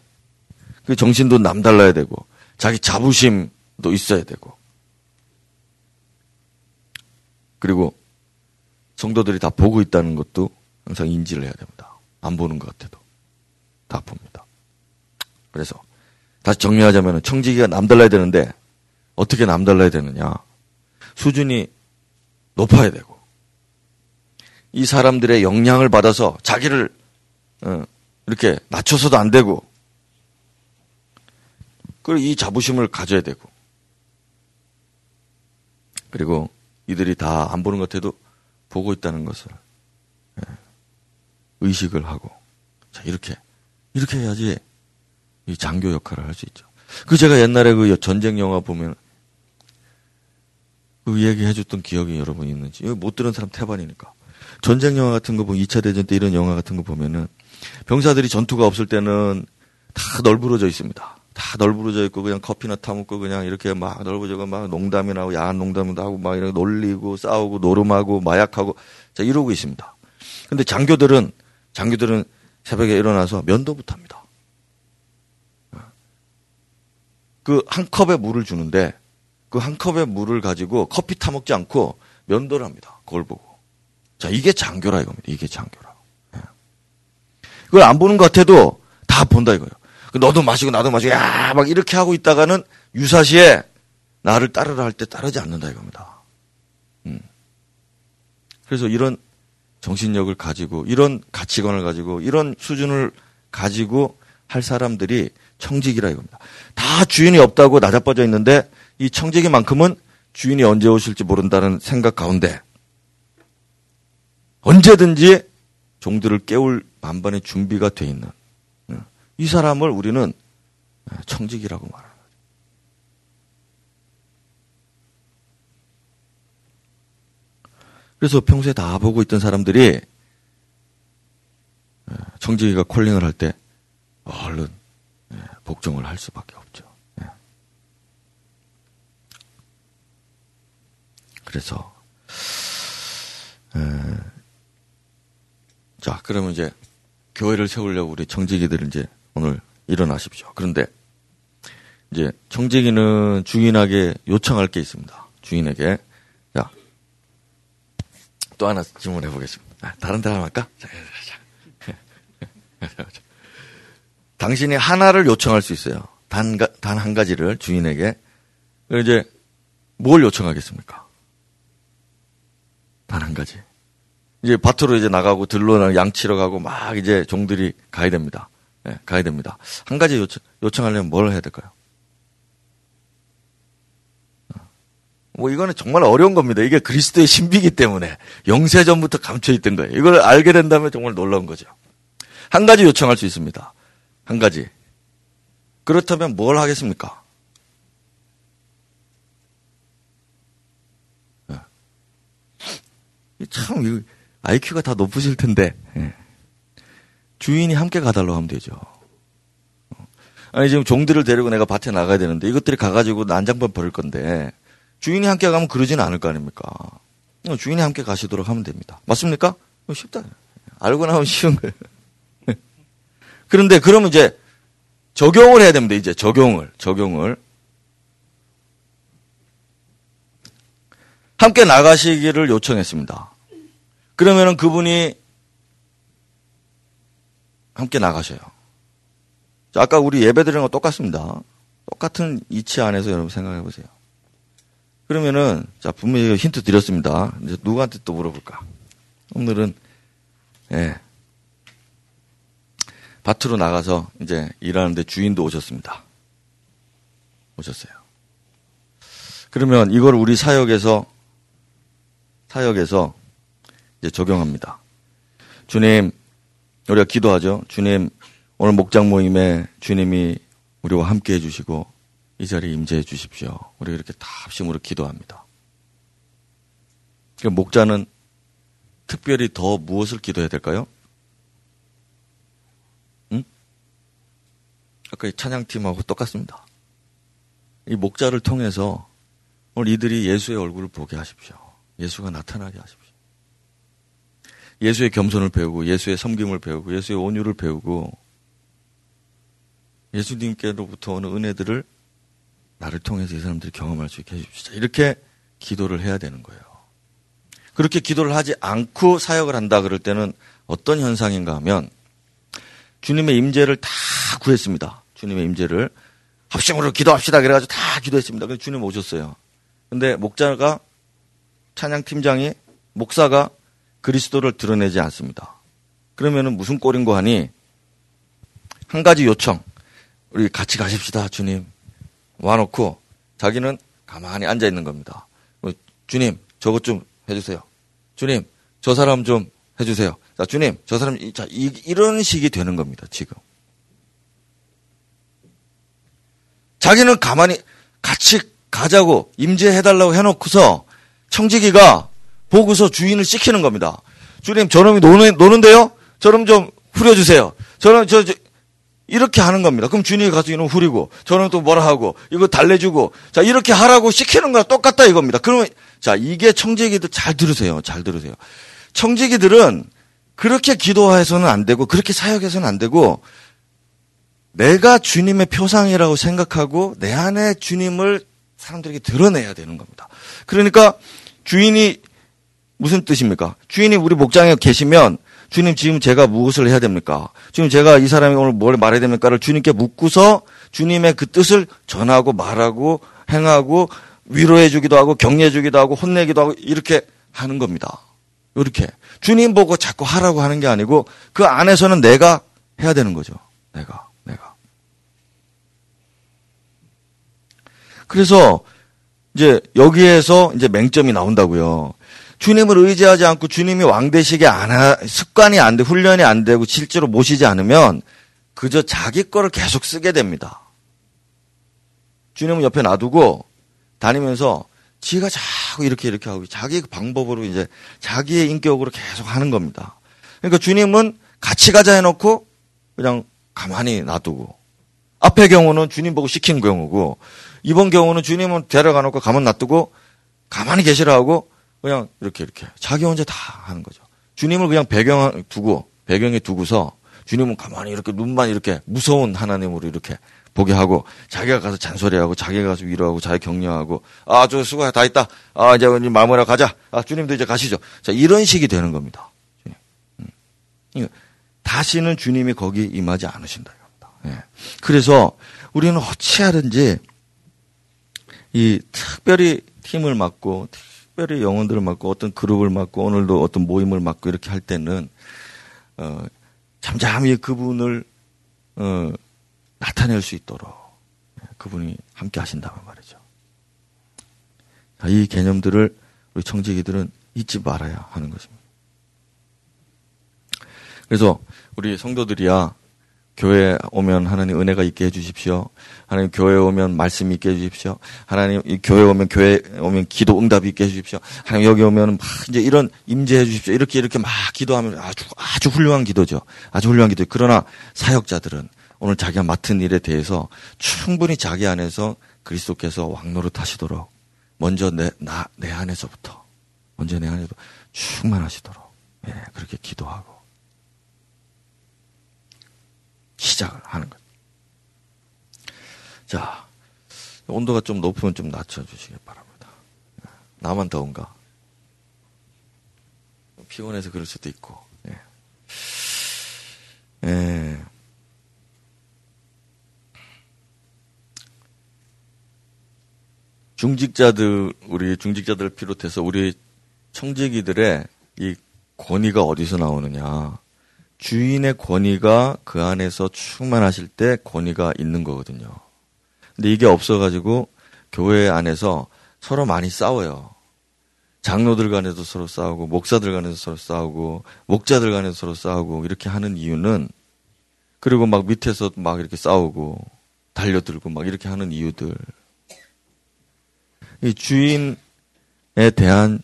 그 정신도 남달라야 되고 자기 자부심도 있어야 되고 그리고 성도들이 다 보고 있다는 것도 항상 인지를 해야 됩니다. 안 보는 것 같아도 다 봅니다. 그래서 다시 정리하자면 청지기가 남달라야 되는데 어떻게 남달라야 되느냐 수준이 높아야 되고 이 사람들의 영향을 받아서 자기를 어, 이렇게 낮춰서도 안 되고 그리고 이 자부심을 가져야 되고 그리고 이들이 다 안 보는 것 같아도 보고 있다는 것을 예, 의식을 하고 자 이렇게 이렇게 해야지 이 장교 역할을 할 수 있죠. 그 제가 옛날에 그 전쟁 영화 보면 그 얘기 해줬던 기억이 여러분 있는지 못 들은 사람 태반이니까 전쟁 영화 같은 거 보면 2차 대전 때 이런 영화 같은 거 보면은 병사들이 전투가 없을 때는 다 널브러져 있습니다. 다 널브러져 있고 그냥 커피나 타먹고 그냥 이렇게 막 널브러져가 막 농담이나 하고 야한 농담도 하고 막 이렇게 놀리고 싸우고 노름하고 마약하고 자 이러고 있습니다. 근데 장교들은 장교들은 새벽에 일어나서 면도부터 합니다. 그 한 컵에 물을 주는데 그 한 컵의 물을 가지고 커피 타먹지 않고 면도를 합니다. 그걸 보고. 자, 이게 장교라 이겁니다. 이게 장교라. 예. 그걸 안 보는 것 같아도 다 본다 이거예요. 그 너도 마시고 나도 마시고 야 막 이렇게 하고 있다가는 유사시에 나를 따르라 할 때 따르지 않는다 이겁니다. 음. 그래서 이런 정신력을 가지고 이런 가치관을 가지고 이런 수준을 가지고 할 사람들이 청직이라 이겁니다. 다 주인이 없다고 나자빠져 있는데 이 청지기만큼은 주인이 언제 오실지 모른다는 생각 가운데 언제든지 종들을 깨울 만반의 준비가 돼 있는 이 사람을 우리는 청직이라고 말합니다. 그래서 평소에 다 보고 있던 사람들이 청지기가 콜링을 할 때 얼른 복종을 할 수밖에 없죠. 그래서 자 그러면 이제 교회를 세우려고 우리 청지기들 이제 오늘 일어나십시오. 그런데 이제 청지기는 주인에게 요청할 게 있습니다. 주인에게 자 또 하나 질문해 보겠습니다. 아, 다른 데 하나 할까? 자, 자, 자. [laughs] 당신이 하나를 요청할 수 있어요. 단, 단 한 가지를 주인에게. 이제 뭘 요청하겠습니까? 단 한 가지. 이제 밭으로 이제 나가고 들러 양치러 가고 막 이제 종들이 가야 됩니다. 네, 가야 됩니다. 한 가지 요청, 요청하려면 뭘 해야 될까요? 뭐 이거는 정말 어려운 겁니다. 이게 그리스도의 신비이기 때문에 영세 전부터 감춰 있던 거예요. 이걸 알게 된다면 정말 놀라운 거죠. 한 가지 요청할 수 있습니다. 한 가지. 그렇다면 뭘 하겠습니까? 네. 참, IQ가 다 높으실 텐데, 예. 주인이 함께 가달라고 하면 되죠. 아니, 지금 종들을 데리고 내가 밭에 나가야 되는데, 이것들이 가가지고 난장판 버릴 건데, 주인이 함께 가면 그러지는 않을 거 아닙니까? 주인이 함께 가시도록 하면 됩니다. 맞습니까? 쉽다. 알고 나면 쉬운 거예요. [laughs] 그런데 그러면 이제 적용을 해야 됩니다. 이제 적용을, 적용을. 함께 나가시기를 요청했습니다. 그러면은 그분이 함께 나가셔요. 자, 아까 우리 예배 드리는 거 똑같습니다. 똑같은 이치 안에서 여러분 생각해 보세요. 그러면은 자 분명히 힌트 드렸습니다. 이제 누구한테 또 물어볼까? 오늘은 예. 밭으로 나가서 이제 일하는데 주인도 오셨습니다. 오셨어요. 그러면 이걸 우리 사역에서 사역에서 이제 적용합니다. 주님, 우리가 기도하죠. 주님, 오늘 목장 모임에 주님이 우리와 함께 해주시고 이 자리에 임재해 주십시오. 우리 이렇게 다 합심으로 기도합니다. 그러니까 목자는 특별히 더 무엇을 기도해야 될까요? 응? 아까 찬양팀하고 똑같습니다. 이 목자를 통해서 오늘 이들이 예수의 얼굴을 보게 하십시오. 예수가 나타나게 하십시오. 예수의 겸손을 배우고 예수의 섬김을 배우고 예수의 온유를 배우고 예수님께로부터 오는 은혜들을 나를 통해서 이 사람들이 경험할 수 있게 해주시다. 이렇게 기도를 해야 되는 거예요. 그렇게 기도를 하지 않고 사역을 한다 그럴 때는 어떤 현상인가 하면 주님의 임재를 다 구했습니다. 주님의 임재를 합심으로 기도합시다 그래가지고 다 기도했습니다. 그래서 주님 오셨어요. 근데 목자가 찬양 팀장이 목사가 그리스도를 드러내지 않습니다. 그러면은 무슨 꼴인고 하니 한 가지 요청 우리 같이 가십시다 주님 와놓고 자기는 가만히 앉아 있는 겁니다. 어, 주님 저것 좀 해주세요. 주님 저 사람 좀 해주세요. 자 주님 저 사람 자 이, 이런 식이 되는 겁니다 지금. 자기는 가만히 같이 가자고 임재해달라고 해놓고서 청지기가 보고서 주인을 시키는 겁니다. 주님 저놈이 노는, 노는데요? 저놈 좀 후려주세요. 저놈 저, 저 이렇게 하는 겁니다. 그럼 주님이 가서 이놈 후리고 저놈 또 뭐라 하고 이거 달래주고 자 이렇게 하라고 시키는 거랑 똑같다 이겁니다. 그러면 자 이게 청지기들 잘 들으세요. 잘 들으세요. 청지기들은 그렇게 기도해서는 안 되고 그렇게 사역해서는 안 되고 내가 주님의 표상이라고 생각하고 내 안에 주님을 사람들에게 드러내야 되는 겁니다. 그러니까 주인이 무슨 뜻입니까? 주인이 우리 목장에 계시면 주님 지금 제가 무엇을 해야 됩니까? 지금 제가 이 사람이 오늘 뭘 말해야 됩니까를 주님께 묻고서 주님의 그 뜻을 전하고 말하고 행하고 위로해 주기도 하고 격려해 주기도 하고 혼내기도 하고 이렇게 하는 겁니다. 이렇게 주님 보고 자꾸 하라고 하는 게 아니고 그 안에서는 내가 해야 되는 거죠. 내가. 그래서 이제 여기에서 이제 맹점이 나온다고요. 주님을 의지하지 않고 주님이 왕 되시게 안 하, 습관이 안 돼, 훈련이 안 되고 실제로 모시지 않으면 그저 자기 거를 계속 쓰게 됩니다. 주님은 옆에 놔두고 다니면서 지가 자꾸 이렇게 이렇게 하고 자기 방법으로 이제 자기의 인격으로 계속 하는 겁니다. 그러니까 주님은 같이 가자 해놓고 그냥 가만히 놔두고 앞의 경우는 주님 보고 시킨 경우고 이번 경우는 주님은 데려가 놓고 가만 놔두고 가만히 계시라 하고 그냥 이렇게 이렇게. 자기 혼자 다 하는 거죠. 주님을 그냥 배경 두고 배경에 두고서 주님은 가만히 이렇게 눈만 이렇게 무서운 하나님으로 이렇게 보게 하고 자기가 가서 잔소리하고 자기가 가서 위로하고 자기 격려하고 아 저 수고 다 했다. 아 이제 마무리하러 가자. 아 주님도 이제 가시죠. 자 이런 식이 되는 겁니다. 음. 다시는 주님이 거기 임하지 않으신다 예. 그래서 우리는 어찌하든지 이 특별히 팀을 맡고 특별히 영혼들을 맡고 어떤 그룹을 맡고 오늘도 어떤 모임을 맡고 이렇게 할 때는 어, 잠잠히 그분을 어, 나타낼 수 있도록 그분이 함께 하신다는 말이죠. 이 개념들을 우리 청지기들은 잊지 말아야 하는 것입니다. 그래서 우리 성도들이야 교회 오면 하나님 은혜가 있게 해주십시오. 하나님 교회 오면 말씀 있게 해주십시오. 하나님 교회 오면 교회 오면 기도 응답 있게 해주십시오. 하나님 여기 오면 막 이제 이런 임재해 주십시오. 이렇게 이렇게 막 기도하면 아주 아주 훌륭한 기도죠. 아주 훌륭한 기도. 그러나 사역자들은 오늘 자기가 맡은 일에 대해서 충분히 자기 안에서 그리스도께서 왕노릇 하시도록 먼저 내 나 내 안에서부터 먼저 내 안에도 충만하시도록 예, 그렇게 기도하고 시작을 하는 것. 자, 온도가 좀 높으면 좀 낮춰주시기 바랍니다. 나만 더운가? 피곤해서 그럴 수도 있고. 예. 예. 중직자들, 우리 중직자들 비롯해서 우리 청지기들의 이 권위가 어디서 나오느냐. 주인의 권위가 그 안에서 충만하실 때 권위가 있는 거거든요. 근데 이게 없어가지고 교회 안에서 서로 많이 싸워요. 장로들 간에도 서로 싸우고, 목사들 간에도 서로 싸우고, 목자들 간에도 서로 싸우고, 이렇게 하는 이유는, 그리고 막 밑에서 막 이렇게 싸우고, 달려들고 막 이렇게 하는 이유들. 이 주인에 대한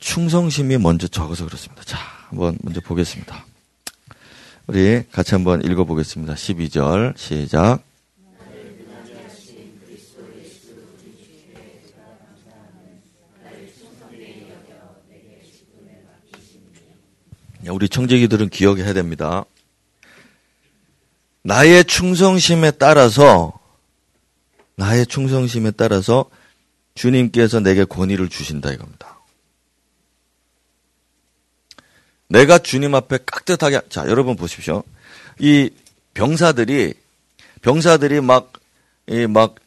충성심이 먼저 적어서 그렇습니다. 자, 한번 먼저 보겠습니다. 우리 같이 한번 읽어보겠습니다. 12절 시작. 우리 청재기들은 기억해야 됩니다. 나의 충성심에 따라서 나의 충성심에 따라서 주님께서 내게 권위를 주신다 이겁니다. 내가 주님 앞에 깍듯하게 자 여러분 보십시오. 이 병사들이 병사들이 막 이 막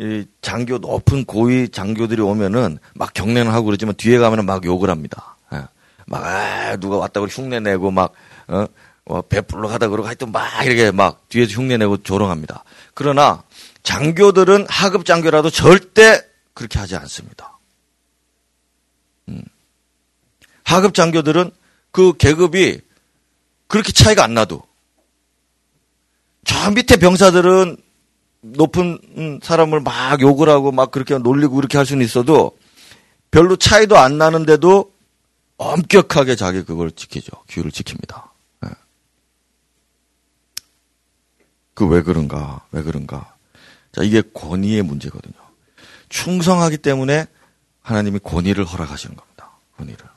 이 장교 높은 고위 장교들이 오면은 막 경례는 하고 그러지만 뒤에 가면은 막 욕을 합니다. 예. 막 아, 누가 왔다고 흉내 내고 막 어, 어 배불러 가다 그러고 하여튼 막 이렇게 막 뒤에서 흉내 내고 조롱합니다. 그러나 장교들은 하급 장교라도 절대 그렇게 하지 않습니다. 음. 하급 장교들은 그 계급이 그렇게 차이가 안 나도 저 밑에 병사들은 높은 사람을 막 욕을 하고 막 그렇게 놀리고 그렇게 할 수는 있어도 별로 차이도 안 나는데도 엄격하게 자기 그걸 지키죠. 규율을 지킵니다. 네. 그왜 그런가? 왜 그런가? 자, 이게 권위의 문제거든요. 충성하기 때문에 하나님이 권위를 허락하시는 겁니다. 권위를.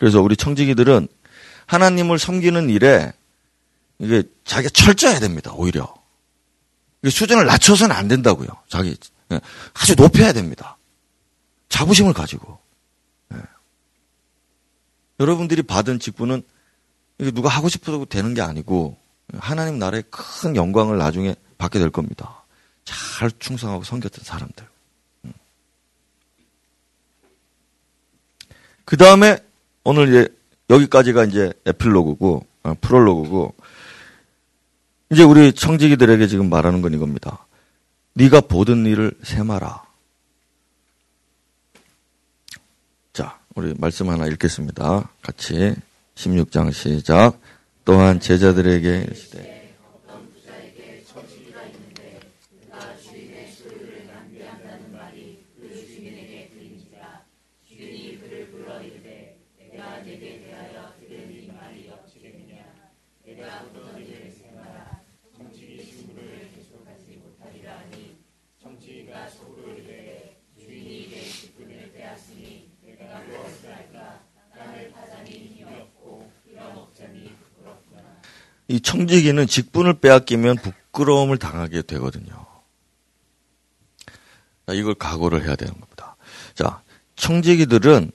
그래서 우리 청지기들은 하나님을 섬기는 일에 이게 자기가 철저해야 됩니다. 오히려. 수준을 낮춰서는 안 된다고요. 자기 예. 아주 높여야 됩니다. 자부심을 가지고. 네. 여러분들이 받은 직분은 이게 누가 하고 싶어도 되는 게 아니고 하나님 나라의 큰 영광을 나중에 받게 될 겁니다. 잘 충성하고 섬겼던 사람들. 음. 그 다음에 오늘 이제 여기까지가 이제 에필로그고 어, 프롤로그고 이제 우리 청지기들에게 지금 말하는 건 이겁니다. 네가 보던 일을 세마라. 자, 우리 말씀 하나 읽겠습니다. 같이 16장 시작. 또한 제자들에게 이르시되 이 청지기는 직분을 빼앗기면 부끄러움을 당하게 되거든요. 이걸 각오를 해야 되는 겁니다. 자, 청지기들은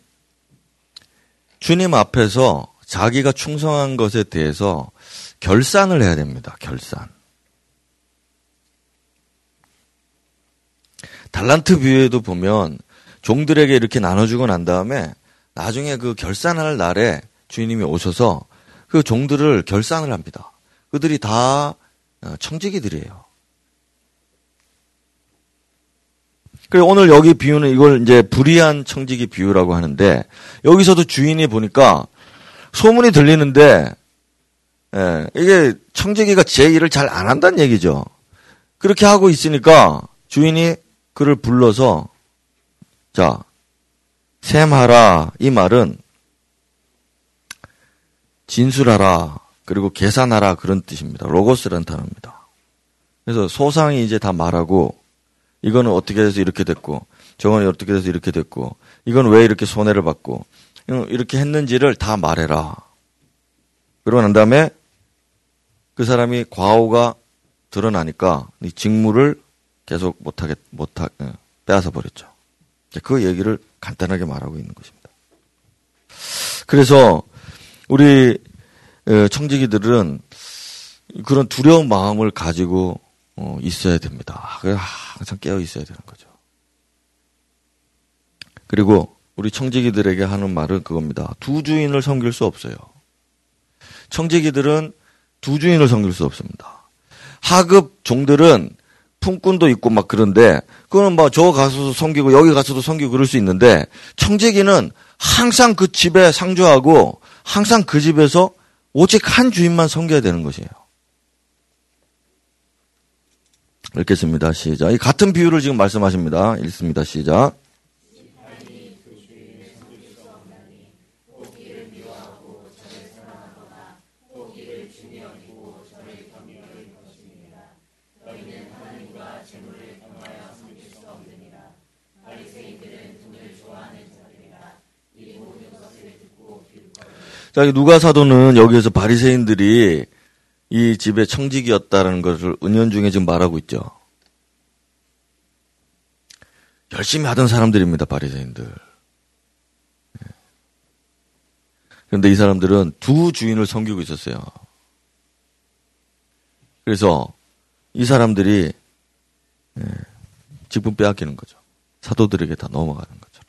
주님 앞에서 자기가 충성한 것에 대해서 결산을 해야 됩니다. 결산. 달란트 비유에도 보면 종들에게 이렇게 나눠주고 난 다음에 나중에 그 결산할 날에 주인님이 오셔서 그 종들을 결산을 합니다. 그들이 다 어, 청지기들이에요. 그리고 오늘 여기 비유는 이걸 이제 불의한 청지기 비유라고 하는데 여기서도 주인이 보니까 소문이 들리는데 예, 이게 청지기가 제 일을 잘 안 한다는 얘기죠. 그렇게 하고 있으니까 주인이 그를 불러서 자 샘하라 이 말은 진술하라 그리고 계산하라 그런 뜻입니다. 로고스라는 단어입니다. 그래서 소상이 이제 다 말하고 이거는 어떻게 해서 이렇게 됐고 저거는 어떻게 해서 이렇게 됐고 이건 왜 이렇게 손해를 받고 이렇게 했는지를 다 말해라. 그러고 난 다음에 그 사람이 과오가 드러나니까 이 직무를 계속 못하게 못하 어, 빼앗아 버렸죠. 그 얘기를 간단하게 말하고 있는 것입니다. 그래서 우리 어, 청지기들은 그런 두려운 마음을 가지고 어, 있어야 됩니다. 항상 깨어 있어야 되는 거죠. 그리고 우리 청지기들에게 하는 말은 그겁니다. 두 주인을 섬길 수 없어요. 청지기들은 두 주인을 섬길 수 없습니다. 하급 종들은 품꾼도 있고 막 그런데 그거는 뭐저 가서도 섬기고 여기 가서도 섬기고 그럴 수 있는데 청지기는 항상 그 집에 상주하고 항상 그 집에서 오직 한 주인만 섬겨야 되는 것이에요. 읽겠습니다. 시작. 이 같은 비유를 지금 말씀하십니다. 읽습니다. 시작. 자, 누가 사도는 여기에서 바리새인들이 이 집의 청직이었다라는 것을 은연중에 지금 말하고 있죠. 열심히 하던 사람들입니다, 바리새인들. 예. 그런데 이 사람들은 두 주인을 섬기고 있었어요. 그래서 이 사람들이 예, 직분 빼앗기는 거죠. 사도들에게 다 넘어가는 것처럼.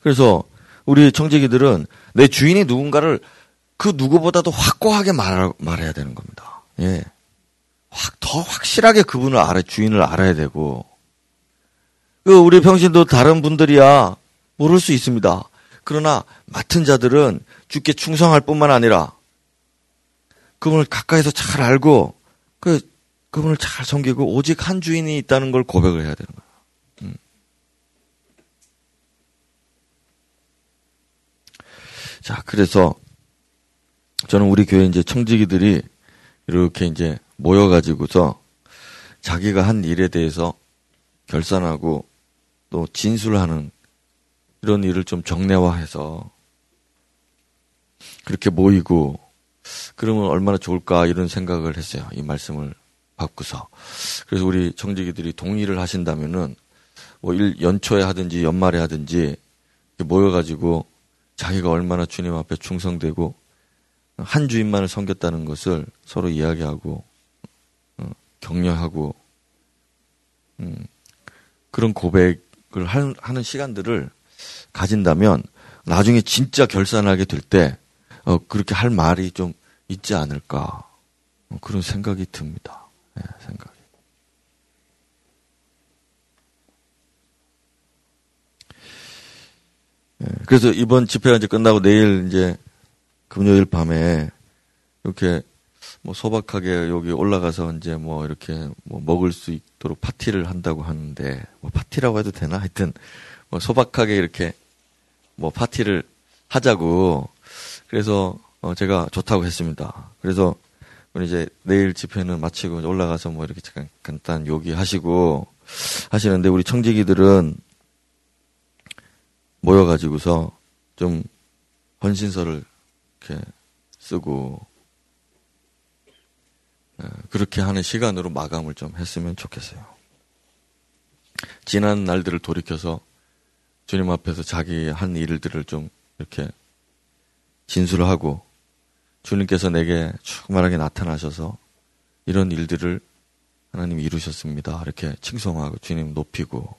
그래서 우리 청지기들은 내 주인이 누군가를 그 누구보다도 확고하게 말, 말해야 되는 겁니다. 예. 확, 더 확실하게 그분을 알아, 주인을 알아야 되고. 그 우리 평신도 다른 분들이야 모를 수 있습니다. 그러나 맡은 자들은 주께 충성할 뿐만 아니라 그분을 가까이서 잘 알고 그 그분을 잘 섬기고 오직 한 주인이 있다는 걸 고백을 해야 되는 거예요. 자, 그래서 저는 우리 교회 이제 청지기들이 이렇게 이제 모여가지고서 자기가 한 일에 대해서 결산하고 또 진술하는 이런 일을 좀 정례화해서 그렇게 모이고 그러면 얼마나 좋을까 이런 생각을 했어요. 이 말씀을 받고서. 그래서 우리 청지기들이 동의를 하신다면은 뭐 일, 연초에 하든지 연말에 하든지 모여가지고 자기가 얼마나 주님 앞에 충성되고 한 주인만을 섬겼다는 것을 서로 이야기하고 어, 격려하고 음, 그런 고백을 하는 시간들을 가진다면 나중에 진짜 결산하게 될 때 어, 그렇게 할 말이 좀 있지 않을까 어, 그런 생각이 듭니다. 네, 생각이. 네, 그래서 이번 집회가 이제 끝나고 내일 이제 금요일 밤에 이렇게 뭐 소박하게 여기 올라가서 이제 뭐 이렇게 뭐 먹을 수 있도록 파티를 한다고 하는데 뭐 파티라고 해도 되나 하여튼 뭐 소박하게 이렇게 뭐 파티를 하자고 그래서 어 제가 좋다고 했습니다. 그래서 이제 내일 집회는 마치고 올라가서 뭐 이렇게 잠깐 간단 요기하시고 하시는데 우리 청지기들은 모여가지고서 좀 헌신서를 이렇게 쓰고 어, 그렇게 하는 시간으로 마감을 좀 했으면 좋겠어요. 지난 날들을 돌이켜서 주님 앞에서 자기 한 일들을 좀 이렇게 진술을 하고 주님께서 내게 충만하게 나타나셔서 이런 일들을 하나님 이루셨습니다. 이렇게 칭송하고 주님 높이고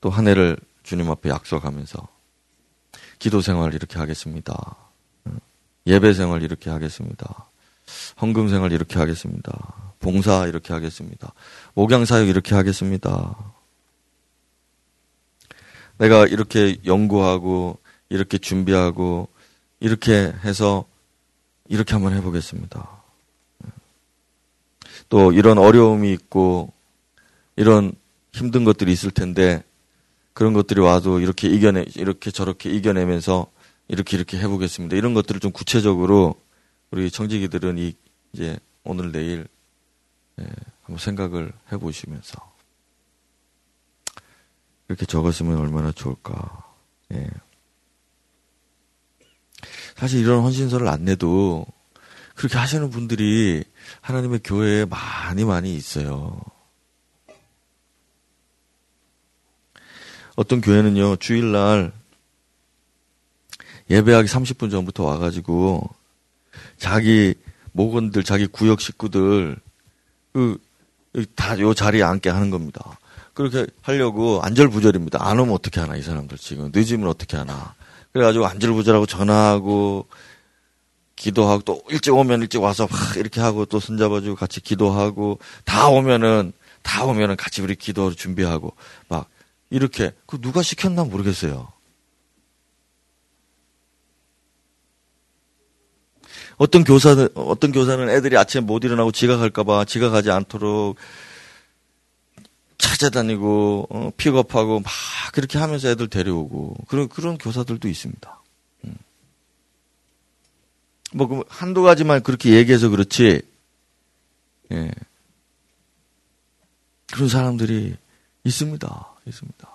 또 한 해를 주님 앞에 약속하면서 기도 생활 이렇게 하겠습니다. 예배 생활 이렇게 하겠습니다. 헌금 생활 이렇게 하겠습니다. 봉사 이렇게 하겠습니다. 목양 사역 이렇게 하겠습니다. 내가 이렇게 연구하고 이렇게 준비하고 이렇게 해서 이렇게 한번 해보겠습니다. 또 이런 어려움이 있고 이런 힘든 것들이 있을 텐데 그런 것들이 와도 이렇게 이겨내 이렇게 저렇게 이겨내면서 이렇게 이렇게 해보겠습니다. 이런 것들을 좀 구체적으로 우리 청지기들은 이 이제 오늘 내일 예, 한번 생각을 해보시면서 이렇게 적었으면 얼마나 좋을까. 예. 사실 이런 헌신서를 안 내도 그렇게 하시는 분들이 하나님의 교회에 많이 많이 있어요. 어떤 교회는요, 주일날 예배하기 30분 전부터 와가지고 자기 목원들, 자기 구역 식구들 그 다 요 자리에 앉게 하는 겁니다. 그렇게 하려고 안절부절입니다. 안 오면 어떻게 하나 이 사람들 지금 늦으면 어떻게 하나. 그래가지고 안절부절하고 전화하고 기도하고 또 일찍 오면 일찍 와서 막 이렇게 하고 또 손잡아주고 같이 기도하고 다 오면은 다 오면은 같이 우리 기도 준비하고 막 이렇게 그 누가 시켰나 모르겠어요. 어떤 교사는 어떤 교사는 애들이 아침에 못 일어나고 지각할까봐 지각하지 않도록 찾아다니고 어, 픽업하고 막 그렇게 하면서 애들 데려오고 그런 그런 교사들도 있습니다. 음. 뭐그 한두 가지만 그렇게 얘기해서 그렇지. 예. 그런 사람들이 있습니다. 있습니다.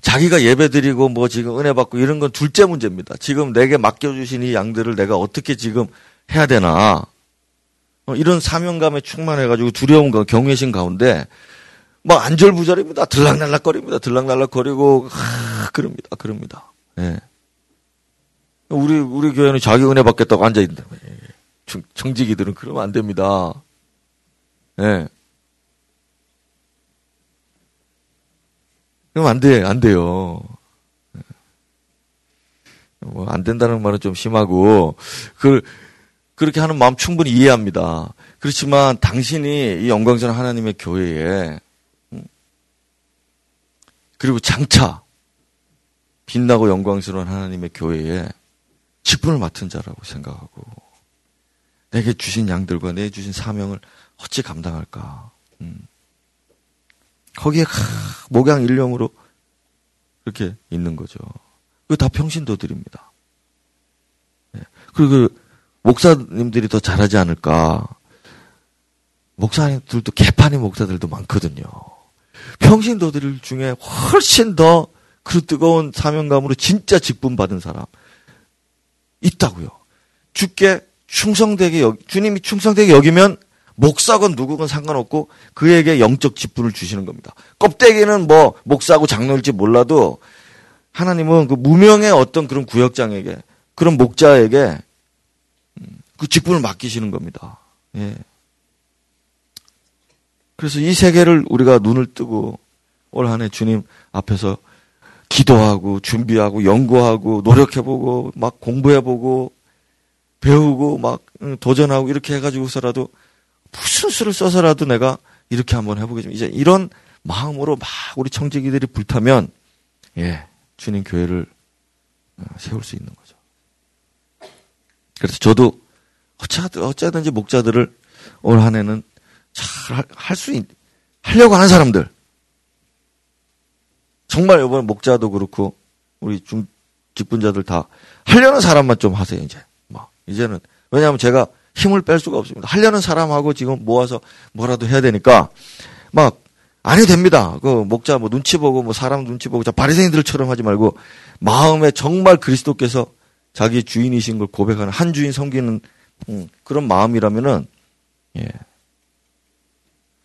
자기가 예배 드리고 뭐 지금 은혜 받고 이런 건 둘째 문제입니다. 지금 내게 맡겨주신 이 양들을 내가 어떻게 지금 해야 되나. 어, 이런 사명감에 충만해가지고 두려운 거, 경외심 가운데 뭐 안절부절입니다. 들락날락거립니다. 들락날락거리고, 하, 그럽니다. 그럽니다. 예. 우리, 우리 교회는 자기 은혜 받겠다고 앉아 있는데, 정직이들은 그러면 안 됩니다. 예. 그럼 안 돼, 안 돼요. 뭐, 안 된다는 말은 좀 심하고, 그, 그렇게 하는 마음 충분히 이해합니다. 그렇지만 당신이 이 영광스러운 하나님의 교회에, 음, 그리고 장차, 빛나고 영광스러운 하나님의 교회에 직분을 맡은 자라고 생각하고, 내게 주신 양들과 내 주신 사명을 어찌 감당할까. 음. 거기에 목양 일념으로 그렇게 있는 거죠. 그 다 평신도들입니다. 네. 그리고 그 목사님들이 더 잘하지 않을까. 목사님들도 개판의 목사들도 많거든요. 평신도들 중에 훨씬 더 그 뜨거운 사명감으로 진짜 직분 받은 사람 있다고요. 주께 충성되게 여, 주님이 충성되게 여기면 목사건 누구건 상관없고 그에게 영적 직분을 주시는 겁니다. 껍데기는 뭐 목사고 장로일지 몰라도 하나님은 그 무명의 어떤 그런 구역장에게 그런 목자에게 그 직분을 맡기시는 겁니다. 예. 그래서 이 세계를 우리가 눈을 뜨고 올 한 해 주님 앞에서 기도하고 준비하고 연구하고 노력해보고 막 공부해보고 배우고 막 도전하고 이렇게 해가지고서라도 무슨 수를 써서라도 내가 이렇게 한번 해보겠습니다. 이제 이런 마음으로 막 우리 청지기들이 불타면 예 주님 교회를 어, 세울 수 있는 거죠. 그래서 저도 어쩌든지 목자들을 올 한 해는 잘 할 수 있, 하려고 하는 사람들. 정말 이번 목자도 그렇고 우리 중 직분자들 다 하려는 사람만 좀 하세요 이제. 뭐 이제는 왜냐하면 제가 힘을 뺄 수가 없습니다. 하려는 사람하고 지금 모아서 뭐라도 해야 되니까 막 안 해도 됩니다. 그 목자 뭐 눈치 보고 뭐 사람 눈치 보고 자 바리새인들처럼 하지 말고 마음에 정말 그리스도께서 자기 주인이신 걸 고백하는 한 주인 섬기는 음, 그런 마음이라면은 예.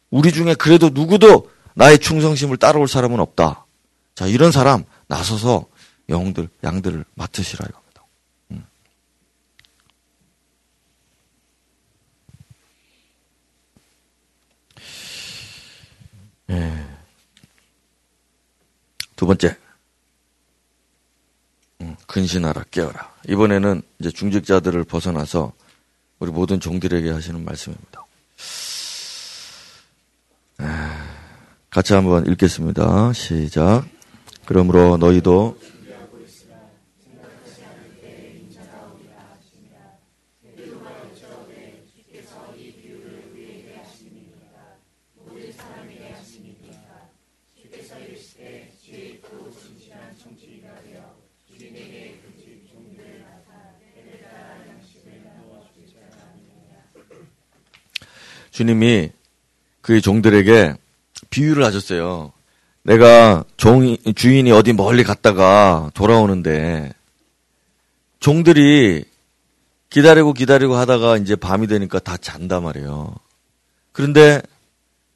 우리 중에 그래도 누구도 나의 충성심을 따라올 사람은 없다. 자 이런 사람 나서서 영들 양들을 맡으시라 이거. 예. 두 번째. 음, 근신하라, 깨어라. 이번에는 이제 중직자들을 벗어나서 우리 모든 종들에게 하시는 말씀입니다. 같이 한번 읽겠습니다. 시작. 그러므로 너희도 주님이 그 종들에게 비유를 하셨어요. 내가 종이, 주인이 어디 멀리 갔다가 돌아오는데, 종들이 기다리고 기다리고 하다가 이제 밤이 되니까 다 잔단 말이에요. 그런데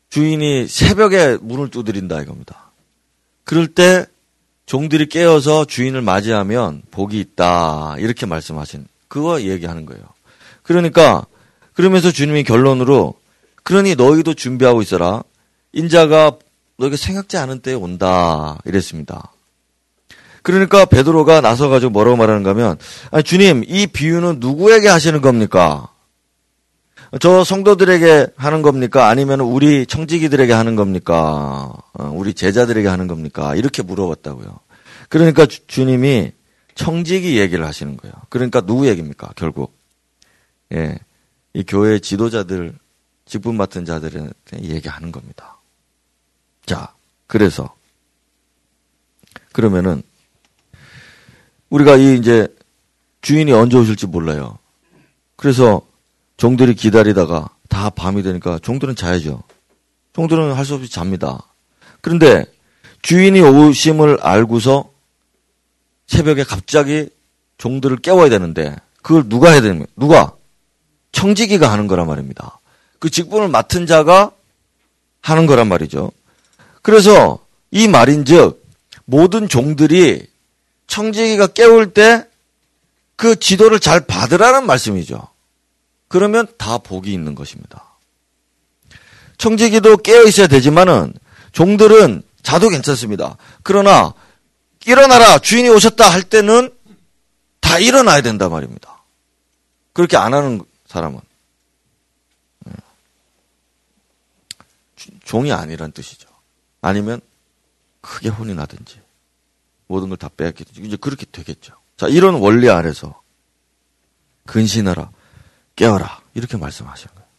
주인이 새벽에 문을 두드린다 이겁니다. 그럴 때 종들이 깨어서 주인을 맞이하면 복이 있다. 이렇게 말씀하신, 그거 얘기하는 거예요. 그러니까, 그러면서 주님이 결론으로 그러니 너희도 준비하고 있어라. 인자가 너희가 생각지 않은 때에 온다. 이랬습니다. 그러니까 베드로가 나서가지고 뭐라고 말하는가 하면, 아니, 주님, 이 비유는 누구에게 하시는 겁니까? 저 성도들에게 하는 겁니까? 아니면 우리 청지기들에게 하는 겁니까? 어, 우리 제자들에게 하는 겁니까? 이렇게 물어봤다고요. 그러니까 주, 님이 청지기 얘기를 하시는 거예요. 그러니까 누구 얘기입니까? 결국. 예. 이 교회 지도자들 직분 맡은 자들한테 얘기하는 겁니다. 자, 그래서 그러면은 우리가 이 이제 주인이 언제 오실지 몰라요. 그래서 종들이 기다리다가 다 밤이 되니까 종들은 자야죠. 종들은 할 수 없이 잡니다. 그런데 주인이 오심을 알고서 새벽에 갑자기 종들을 깨워야 되는데 그걸 누가 해야 되는 누가? 청지기가 하는 거란 말입니다. 그 직분을 맡은 자가 하는 거란 말이죠. 그래서 이 말인즉 모든 종들이 청지기가 깨울 때 그 지도를 잘 받으라는 말씀이죠. 그러면 다 복이 있는 것입니다. 청지기도 깨어 있어야 되지만은 종들은 자도 괜찮습니다. 그러나 일어나라 주인이 오셨다 할 때는 다 일어나야 된다 말입니다. 그렇게 안 하는 사람은 네. 종이 아니란 뜻이죠. 아니면 크게 혼이 나든지 모든 걸 다 빼앗기든지 이제 그렇게 되겠죠. 자 이런 원리 아래서 근신하라 깨어라 이렇게 말씀하시는 거예요.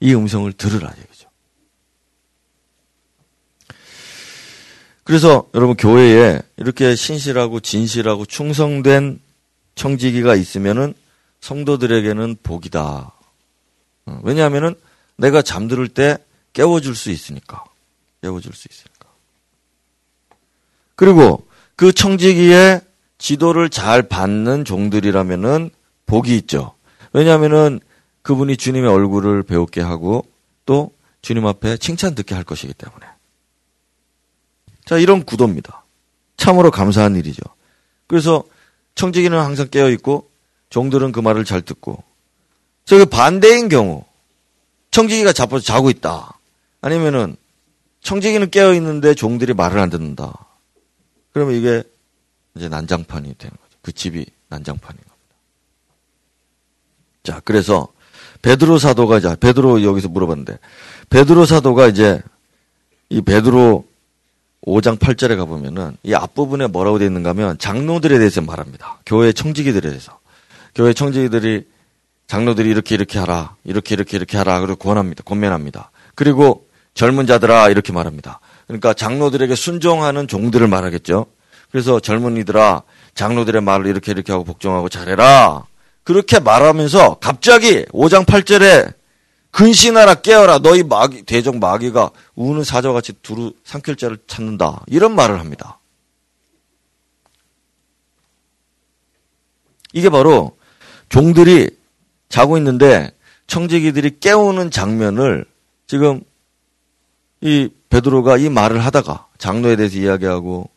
이 음성을 들으라 얘기죠. 그래서 여러분 교회에 이렇게 신실하고 진실하고 충성된 청지기가 있으면은 성도들에게는 복이다. 어, 왜냐하면은 내가 잠들을 때 깨워줄 수 있으니까. 깨워줄 수 있으니까. 그리고 그 청지기의 지도를 잘 받는 종들이라면은 복이 있죠. 왜냐하면은 그분이 주님의 얼굴을 배웠게 하고 또 주님 앞에 칭찬 듣게 할 것이기 때문에. 자, 이런 구도입니다. 참으로 감사한 일이죠. 그래서 청지기는 항상 깨어 있고 종들은 그 말을 잘 듣고 저기 반대인 경우 청지기가 자빠져 자고 있다. 아니면은 청지기는 깨어 있는데 종들이 말을 안 듣는다. 그러면 이게 이제 난장판이 되는 거죠. 그 집이 난장판인 겁니다. 자, 그래서 베드로 사도가 자 베드로 여기서 물어봤는데 베드로 사도가 이제 이 베드로 5장 8절에 가보면은 이 앞부분에 뭐라고 되어 있는가 하면 장로들에 대해서 말합니다. 교회 청지기들에 대해서. 교회 청지기들이 장로들이 이렇게 이렇게 하라. 이렇게 이렇게 이렇게 하라. 그리고 권합니다. 권면합니다. 그리고 젊은 자들아 이렇게 말합니다. 그러니까 장로들에게 순종하는 종들을 말하겠죠. 그래서 젊은이들아 장로들의 말을 이렇게 이렇게 하고 복종하고 잘해라. 그렇게 말하면서 갑자기 5장 8절에 근신하라 깨어라 너희 마귀 대적 마귀가 우는 사자같이 두루 삼킬자를 찾는다 이런 말을 합니다. 이게 바로 종들이 자고 있는데 청지기들이 깨우는 장면을 지금 이 베드로가 이 말을 하다가 장로에 대해서 이야기하고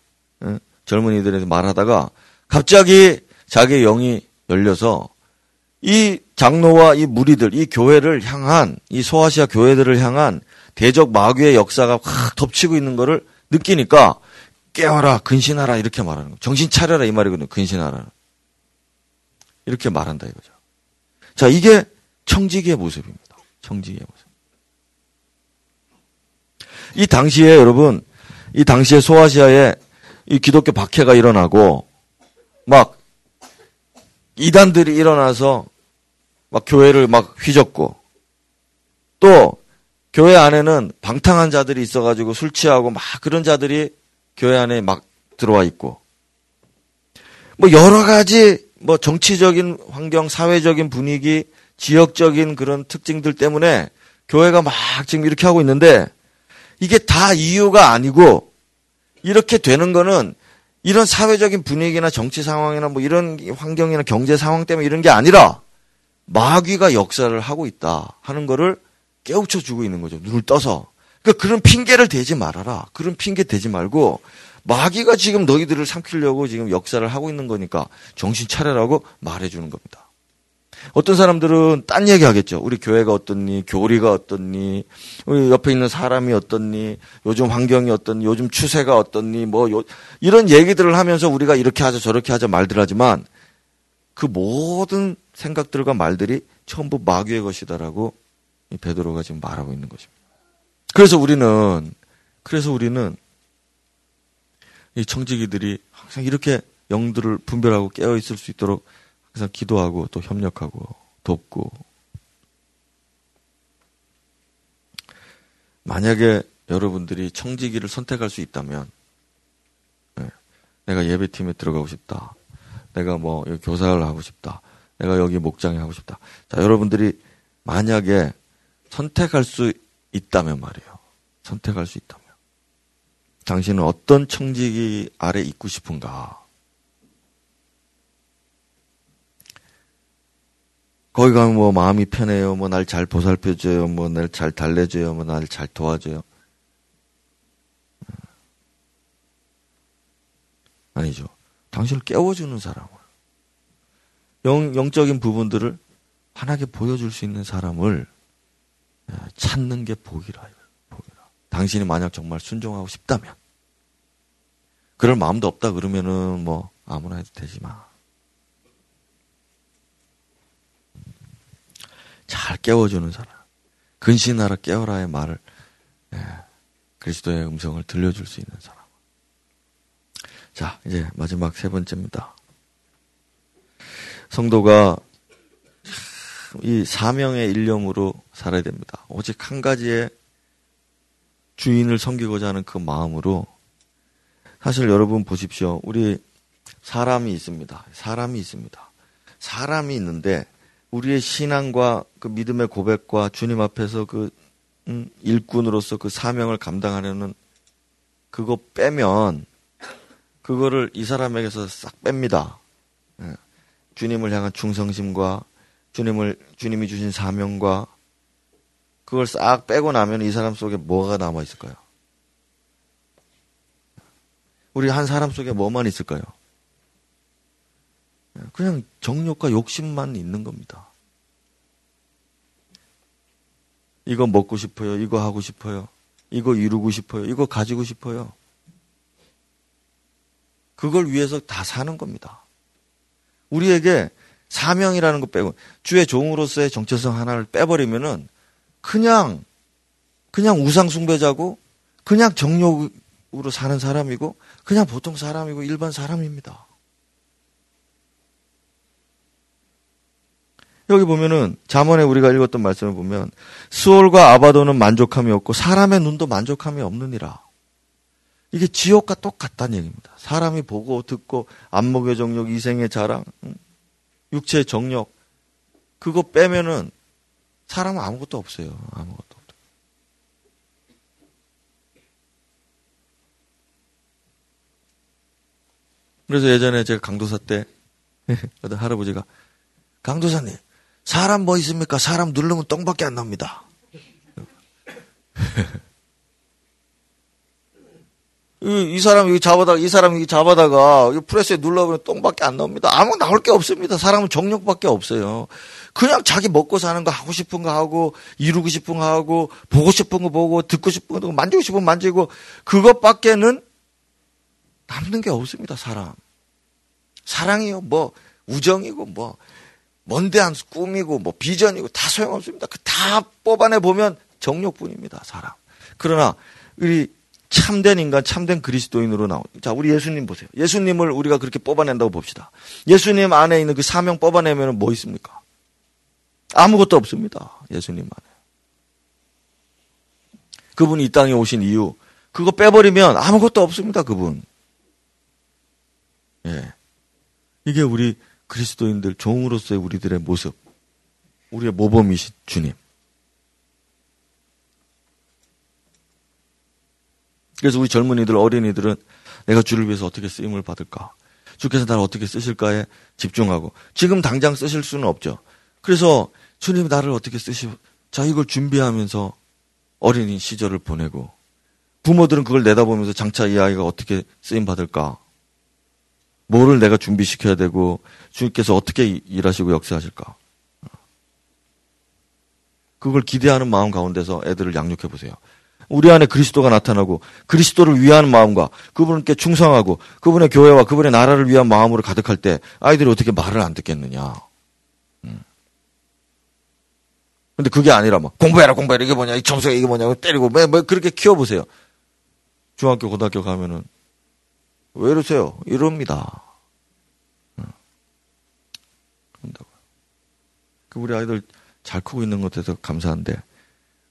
예? 젊은이들에 대해서 말하다가 갑자기 자기의 영이 열려서 이 장로와 이 무리들, 이 교회를 향한 이 소아시아 교회들을 향한 대적 마귀의 역사가 확 덮치고 있는 것을 느끼니까 깨어라, 근신하라 이렇게 말하는 거예요. 정신 차려라 이 말이거든요. 근신하라. 이렇게 말한다 이거죠. 자, 이게 청지기의 모습입니다. 청지기의 모습. 이 당시에 여러분, 이 당시에 소아시아에 이 기독교 박해가 일어나고 막 이단들이 일어나서 막 교회를 막 휘젓고 또 교회 안에는 방탕한 자들이 있어가지고 술 취하고 막 그런 자들이 교회 안에 막 들어와 있고 뭐 여러 가지 뭐 정치적인 환경, 사회적인 분위기, 지역적인 그런 특징들 때문에 교회가 막 지금 이렇게 하고 있는데 이게 다 이유가 아니고 이렇게 되는 거는 이런 사회적인 분위기나 정치 상황이나 뭐 이런 환경이나 경제 상황 때문에 이런 게 아니라 마귀가 역사를 하고 있다 하는 거를 깨우쳐 주고 있는 거죠. 눈을 떠서. 그러니까 그런 핑계를 대지 말아라. 그런 핑계 대지 말고 마귀가 지금 너희들을 삼키려고 지금 역사를 하고 있는 거니까 정신 차려라고 말해 주는 겁니다. 어떤 사람들은 딴 얘기 하겠죠. 우리 교회가 어떻니, 교리가 어떻니, 우리 옆에 있는 사람이 어떻니, 요즘 환경이 어떻니, 요즘 추세가 어떻니, 뭐, 요, 이런 얘기들을 하면서 우리가 이렇게 하자, 저렇게 하자 말들 하지만 그 모든 생각들과 말들이 전부 마귀의 것이다라고 이 베드로가 지금 말하고 있는 것입니다. 그래서 우리는 그래서 우리는 이 청지기들이 항상 이렇게 영들을 분별하고 깨어 있을 수 있도록 항상 기도하고 또 협력하고 돕고 만약에 여러분들이 청지기를 선택할 수 있다면 네, 내가 예배팀에 들어가고 싶다. 내가 뭐 교사를 하고 싶다. 내가 여기 목장에 하고 싶다. 자, 여러분들이 만약에 선택할 수 있다면 말이에요. 선택할 수 있다면. 당신은 어떤 청지기 아래 있고 싶은가? 거기 가면 뭐 마음이 편해요. 뭐 날 잘 보살펴줘요. 뭐 날 잘 달래줘요. 뭐 날 잘 도와줘요. 아니죠. 당신을 깨워주는 사람을. 영, 영적인 부분들을 환하게 보여줄 수 있는 사람을 예, 찾는 게 복이라. 복이라. 당신이 만약 정말 순종하고 싶다면. 그럴 마음도 없다 그러면은 뭐 아무나 해도 되지만. 잘 깨워주는 사람. 근신하라 깨워라의 말을 예, 그리스도의 음성을 들려줄 수 있는 사람. 자, 이제 마지막 세 번째입니다. 성도가 이 사명의 일념으로 살아야 됩니다. 오직 한 가지의 주인을 섬기고자 하는 그 마음으로 사실 여러분 보십시오. 우리 사람이 있습니다. 사람이 있습니다. 사람이 있는데 우리의 신앙과 그 믿음의 고백과 주님 앞에서 그 음, 일꾼으로서 그 사명을 감당하려는 그거 빼면 그거를 이 사람에게서 싹 뺍니다. 예. 주님을 향한 충성심과 주님을 주님이 주신 사명과 그걸 싹 빼고 나면 이 사람 속에 뭐가 남아 있을까요? 우리 한 사람 속에 뭐만 있을까요? 그냥 정욕과 욕심만 있는 겁니다. 이거 먹고 싶어요. 이거 하고 싶어요. 이거 이루고 싶어요. 이거 가지고 싶어요. 그걸 위해서 다 사는 겁니다. 우리에게 사명이라는 거 빼고 주의 종으로서의 정체성 하나를 빼버리면은 그냥 그냥 우상 숭배자고 그냥 정욕으로 사는 사람이고 그냥 보통 사람이고 일반 사람입니다. 여기 보면은 잠언에 우리가 읽었던 말씀을 보면 수월과 아바도는 만족함이 없고 사람의 눈도 만족함이 없느니라. 이게 지옥과 똑같다는 얘기입니다. 사람이 보고 듣고 안목의 정욕, 이생의 자랑, 육체의 정력 그거 빼면은 사람은 아무것도 없어요. 아무것도 없어. 그래서 예전에 제가 강도사 때 [laughs] 어떤 할아버지가 강도사님 사람 뭐 있습니까? 사람 누르면 똥밖에 안 납니다. 이, 이 사람 여기 잡아다가 이 사람 여기 잡아다가 이 프레스에 눌러보면 똥밖에 안 나옵니다. 아무 나올 게 없습니다. 사람은 정력밖에 없어요. 그냥 자기 먹고 사는 거 하고 싶은 거 하고 이루고 싶은 거 하고 보고 싶은 거 보고 듣고 싶은 거 만지고 싶은 거 만지고 그것밖에는 남는 게 없습니다. 사람. 사랑이요. 뭐 우정이고 뭐 먼데한 꿈이고 뭐 비전이고 다 소용없습니다. 그 다 뽑아내 보면 정력뿐입니다. 사람. 그러나 우리 참된 인간, 참된 그리스도인으로 나온. 자, 우리 예수님 보세요. 예수님을 우리가 그렇게 뽑아낸다고 봅시다. 예수님 안에 있는 그 사명 뽑아내면 뭐 있습니까? 아무것도 없습니다. 예수님 안에. 그분이 이 땅에 오신 이유, 그거 빼버리면 아무것도 없습니다. 그분. 예. 이게 우리 그리스도인들 종으로서의 우리들의 모습. 우리의 모범이신 주님. 그래서 우리 젊은이들, 어린이들은 내가 주를 위해서 어떻게 쓰임을 받을까? 주께서 나를 어떻게 쓰실까에 집중하고 지금 당장 쓰실 수는 없죠. 그래서 주님 나를 어떻게 쓰시? 자 이걸 준비하면서 어린이 시절을 보내고 부모들은 그걸 내다보면서 장차 이 아이가 어떻게 쓰임 받을까? 뭐를 내가 준비시켜야 되고 주님께서 어떻게 일하시고 역사하실까? 그걸 기대하는 마음 가운데서 애들을 양육해 보세요. 우리 안에 그리스도가 나타나고 그리스도를 위하는 마음과 그분께 충성하고 그분의 교회와 그분의 나라를 위한 마음으로 가득할 때 아이들이 어떻게 말을 안 듣겠느냐. 음. 근데 그게 아니라 뭐 공부해라 공부해라 이게 뭐냐 이 점수가 이게 뭐냐고 때리고 뭐, 뭐 그렇게 키워보세요. 중학교 고등학교 가면은 왜 이러세요? 이럽니다. 그 우리 아이들 잘 크고 있는 것 같아서 감사한데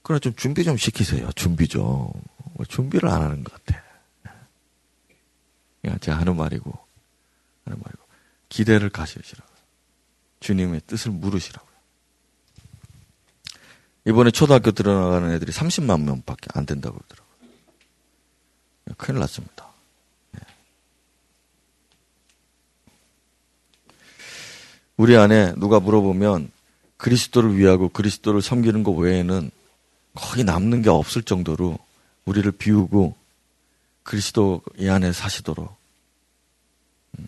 그러나 좀 준비 좀 시키세요. 준비 좀. 뭐 준비를 안 하는 것 같아. 그냥 제가 하는 말이고, 하는 말이고. 기대를 가시시라고요. 주님의 뜻을 물으시라고요. 이번에 초등학교 들어나가는 애들이 30만 명 밖에 안 된다고 그러더라고요. 큰일 났습니다. 우리 안에 누가 물어보면 그리스도를 위하고 그리스도를 섬기는 것 외에는 거의 남는 게 없을 정도로 우리를 비우고 그리스도 이 안에 사시도록 음,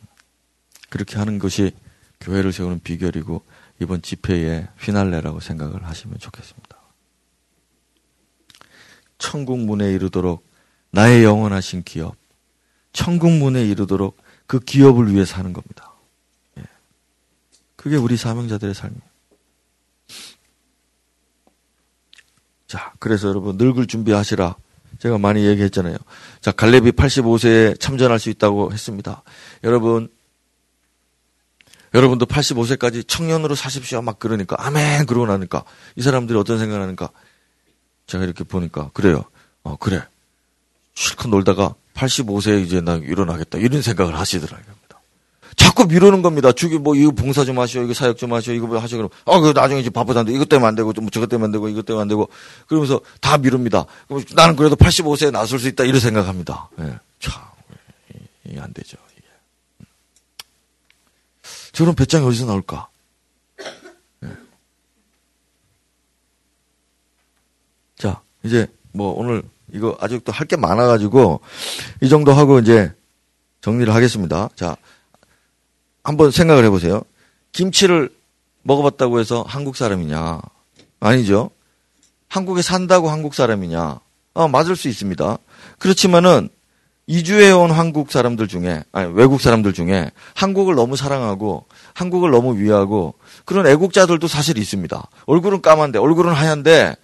그렇게 하는 것이 교회를 세우는 비결이고 이번 집회의 휘날레라고 생각을 하시면 좋겠습니다. 천국 문에 이르도록 나의 영원하신 기업, 천국 문에 이르도록 그 기업을 위해 사는 겁니다. 예. 그게 우리 사명자들의 삶이에요. 자, 그래서 여러분 늙을 준비하시라. 제가 많이 얘기했잖아요. 자, 갈렙이 85세에 참전할 수 있다고 했습니다. 여러분, 여러분도 85세까지 청년으로 사십시오. 막 그러니까, 아멘! 그러고 나니까, 이 사람들이 어떤 생각을 하니까, 제가 이렇게 보니까, 그래요. 어, 그래. 실컷 놀다가 85세에 이제 나 일어나겠다. 이런 생각을 하시더라고요. 자꾸 미루는 겁니다. 주기 뭐 이거 봉사 좀 하시오, 이거 사역 좀 하시오, 이거 뭐 하시오 그럼 아, 그 나중에 이제 바쁘다는데 이것 때문에 안 되고 뭐 저것 때문에 안 되고 이것 때문에 안 되고 그러면서 다 미룹니다. 그럼 나는 그래도 85세에 나설 수 있다 이런 생각합니다. 예. 참 이게 안 되죠. 이게. 저런 배짱이 어디서 나올까? 예. 자, 이제 뭐 오늘 이거 아직도 할 게 많아가지고 이 정도 하고 이제 정리를 하겠습니다. 자, 한번 생각을 해보세요. 김치를 먹어봤다고 해서 한국 사람이냐? 아니죠. 한국에 산다고 한국 사람이냐? 아, 맞을 수 있습니다. 그렇지만은 이주해온 한국 사람들 중에, 아니, 외국 사람들 중에 한국을 너무 사랑하고 한국을 너무 위하고 그런 애국자들도 사실 있습니다. 얼굴은 까만데, 얼굴은 하얀데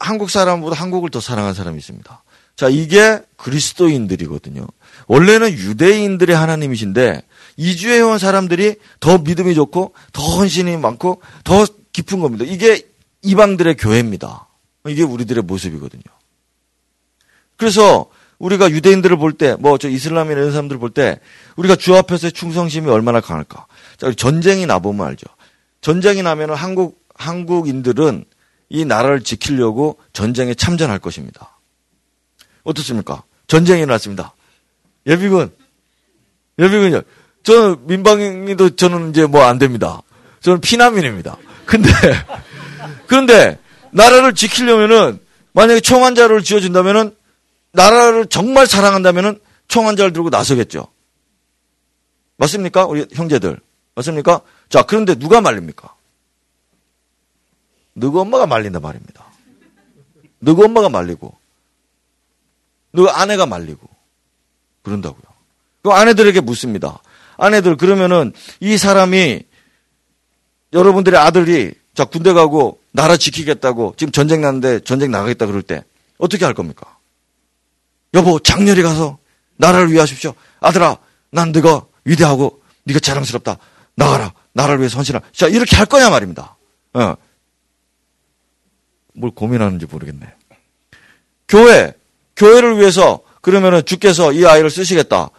한국 사람보다 한국을 더 사랑한 사람이 있습니다. 자, 이게 그리스도인들이거든요. 원래는 유대인들의 하나님이신데 이주해 온 사람들이 더 믿음이 좋고 더 헌신이 많고 더 깊은 겁니다. 이게 이방들의 교회입니다. 이게 우리들의 모습이거든요. 그래서 우리가 유대인들을 볼 때, 뭐, 저 이슬람이나 이런 사람들을 볼 때, 우리가 주 앞에서의 충성심이 얼마나 강할까. 자, 전쟁이 나보면 알죠. 전쟁이 나면 한국, 한국인들은 이 나라를 지키려고 전쟁에 참전할 것입니다. 어떻습니까? 전쟁이 났습니다. 예비군, 예비군요. 저는 민방위도 저는 이제 뭐 안 됩니다. 저는 피난민입니다. 근데 [laughs] 그런데 나라를 지키려면은 만약에 총환자를 지어준다면은 나라를 정말 사랑한다면은 총환자를 들고 나서겠죠. 맞습니까? 우리 형제들. 맞습니까? 자, 그런데 누가 말립니까? 누구 엄마가 말린다 말입니다. 누구 엄마가 말리고, 누구 아내가 말리고, 그런다고요. 그 아내들에게 묻습니다. 아내들 그러면은 이 사람이 여러분들의 아들이 자 군대 가고 나라 지키겠다고 지금 전쟁 났는데 전쟁 나가겠다 그럴 때 어떻게 할 겁니까? 여보 장렬히 가서 나라를 위하십시오. 아들아 난 네가 위대하고 네가 자랑스럽다. 나가라 나라를 위해서 헌신하라. 자 이렇게 할 거냐 말입니다. 어. 뭘 고민하는지 모르겠네. 교회 교회를 위해서 그러면은 주께서 이 아이를 쓰시겠다.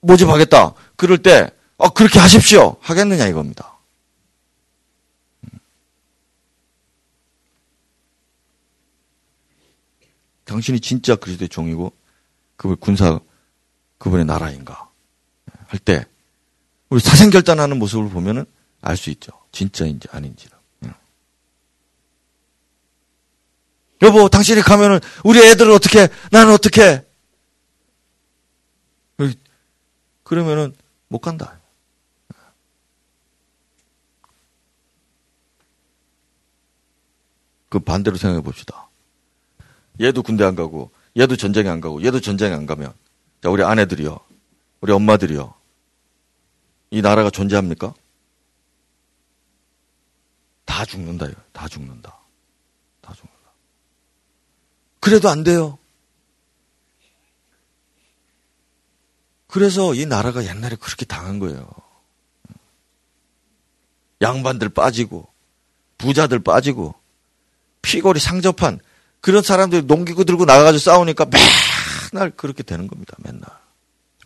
모집하겠다. 그럴 때, 어, 그렇게 하십시오. 하겠느냐 이겁니다. 당신이 진짜 그리스도의 종이고 그분 군사 그분의 나라인가 할 때 우리 사생 결단하는 모습을 보면은 알 수 있죠. 진짜인지 아닌지를. 여보, 당신이 가면은 우리 애들은 어떻게? 나는 어떻게? 그러면은 못 간다. 그 반대로 생각해 봅시다. 얘도 군대 안 가고, 얘도 전쟁에 안 가고, 얘도 전쟁에 안 가면, 자, 우리 아내들이요. 우리 엄마들이요. 이 나라가 존재합니까? 다 죽는다요. 다 죽는다. 다 죽는다. 그래도 안 돼요. 그래서 이 나라가 옛날에 그렇게 당한 거예요. 양반들 빠지고, 부자들 빠지고, 피골이 상접한 그런 사람들이 농기구 들고 나가가지고 싸우니까 맨날 그렇게 되는 겁니다. 맨날.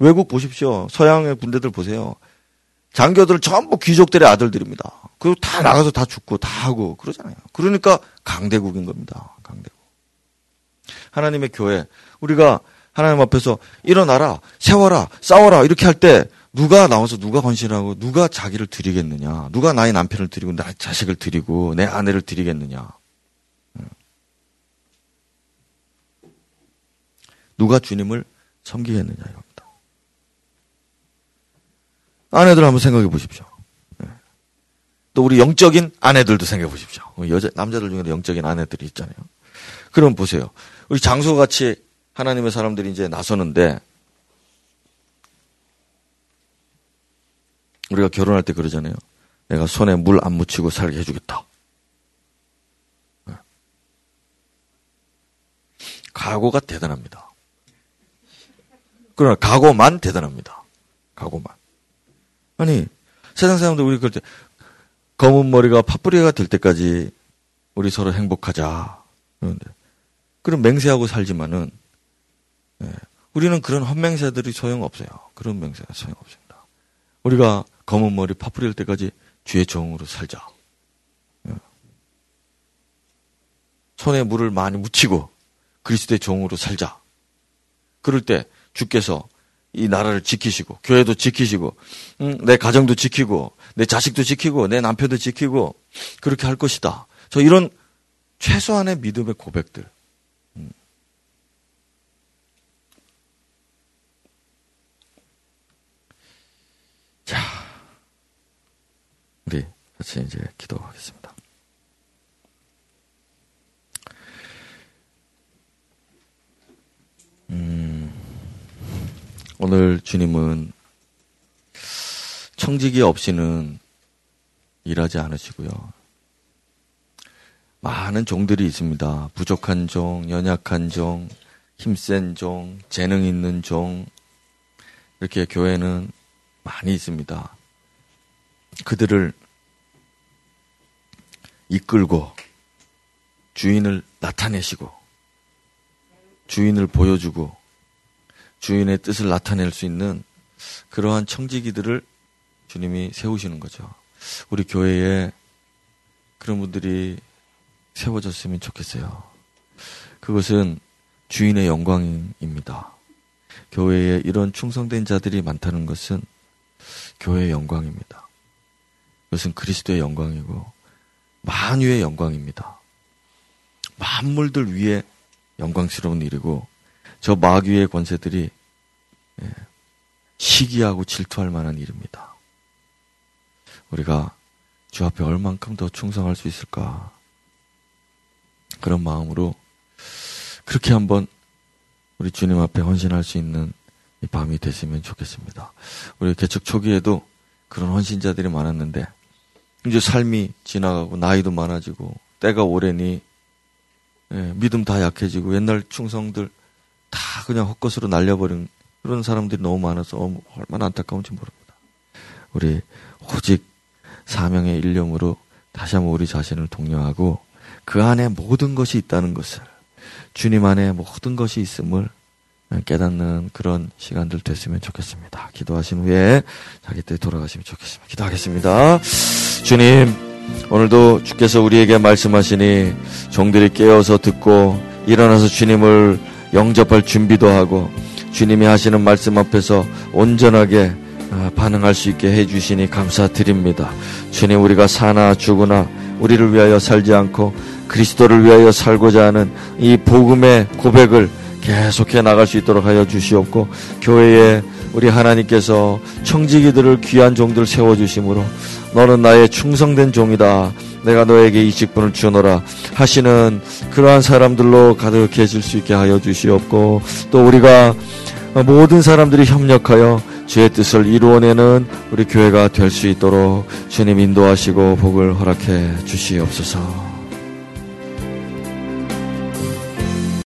외국 보십시오. 서양의 군대들 보세요. 장교들 전부 귀족들의 아들들입니다. 그리고 다 나가서 다 죽고 다 하고 그러잖아요. 그러니까 강대국인 겁니다. 강대국. 하나님의 교회. 우리가 하나님 앞에서 일어나라, 세워라, 싸워라 이렇게 할 때 누가 나와서 누가 헌신하고 누가 자기를 드리겠느냐? 누가 나의 남편을 드리고 나 자식을 드리고 내 아내를 드리겠느냐? 누가 주님을 섬기겠느냐 이겁니다. 아내들 한번 생각해 보십시오. 네. 또 우리 영적인 아내들도 생각해 보십시오. 여자 남자들 중에도 영적인 아내들이 있잖아요. 그럼 보세요. 우리 장소 같이 하나님의 사람들이 이제 나서는데 우리가 결혼할 때 그러잖아요. 내가 손에 물 안 묻히고 살게 해주겠다. 네. 각오가 대단합니다. 그러나 각오만 대단합니다. 각오만. 아니 세상 사람들 우리 그럴 때 검은 머리가 파뿌리가 될 때까지 우리 서로 행복하자. 그런데 그런 맹세하고 살지만은 예, 우리는 그런 헛맹세들이 소용없어요. 그런 맹세가 소용없습니다. 우리가 검은 머리 파뿌리 될 때까지 주의 종으로 살자. 예. 손에 물을 많이 묻히고 그리스도의 종으로 살자. 그럴 때 주께서 이 나라를 지키시고 교회도 지키시고 음, 내 가정도 지키고 내 자식도 지키고 내 남편도 지키고 그렇게 할 것이다. 저 이런 최소한의 믿음의 고백들. 자, 우리 같이 이제 기도하겠습니다. 음, 오늘 주님은 청지기 없이는 일하지 않으시고요. 많은 종들이 있습니다. 부족한 종, 연약한 종, 힘센 종, 재능 있는 종, 이렇게 교회는 많이 있습니다. 그들을 이끌고 주인을 나타내시고 주인을 보여주고 주인의 뜻을 나타낼 수 있는 그러한 청지기들을 주님이 세우시는 거죠. 우리 교회에 그런 분들이 세워졌으면 좋겠어요. 그것은 주인의 영광입니다. 교회에 이런 충성된 자들이 많다는 것은 교회의 영광입니다. 그것은 그리스도의 영광이고 만유의 영광입니다. 만물들 위에 영광스러운 일이고 저 마귀의 권세들이 예, 시기하고 질투할 만한 일입니다. 우리가 주 앞에 얼만큼 더 충성할 수 있을까? 그런 마음으로 그렇게 한번 우리 주님 앞에 헌신할 수 있는 이 밤이 됐으면 좋겠습니다. 우리 개척 초기에도 그런 헌신자들이 많았는데 이제 삶이 지나가고 나이도 많아지고 때가 오래니 예, 믿음 다 약해지고 옛날 충성들 다 그냥 헛것으로 날려버린 그런 사람들이 너무 많아서 얼마나 안타까운지 모릅니다. 우리 오직 사명의 일념으로 다시 한번 우리 자신을 독려하고 그 안에 모든 것이 있다는 것을 주님 안에 모든 것이 있음을 깨닫는 그런 시간들 됐으면 좋겠습니다. 기도하신 후에 자기 때 돌아가시면 좋겠습니다. 기도하겠습니다. 주님, 오늘도 주께서 우리에게 말씀하시니 종들이 깨어서 듣고 일어나서 주님을 영접할 준비도 하고 주님이 하시는 말씀 앞에서 온전하게 아, 반응할 수 있게 해주시니 감사드립니다. 주님 우리가 사나 죽으나 우리를 위하여 살지 않고 그리스도를 위하여 살고자 하는 이 복음의 고백을 계속해 나갈 수 있도록 하여 주시옵고 교회에 우리 하나님께서 청지기들을 귀한 종들 세워 주심으로 너는 나의 충성된 종이다. 내가 너에게 이 직분을 주노라 하시는 그러한 사람들로 가득해질 수 있게 하여 주시옵고 또 우리가 모든 사람들이 협력하여 주의 뜻을 이루어내는 우리 교회가 될 수 있도록 주님 인도하시고 복을 허락해 주시옵소서.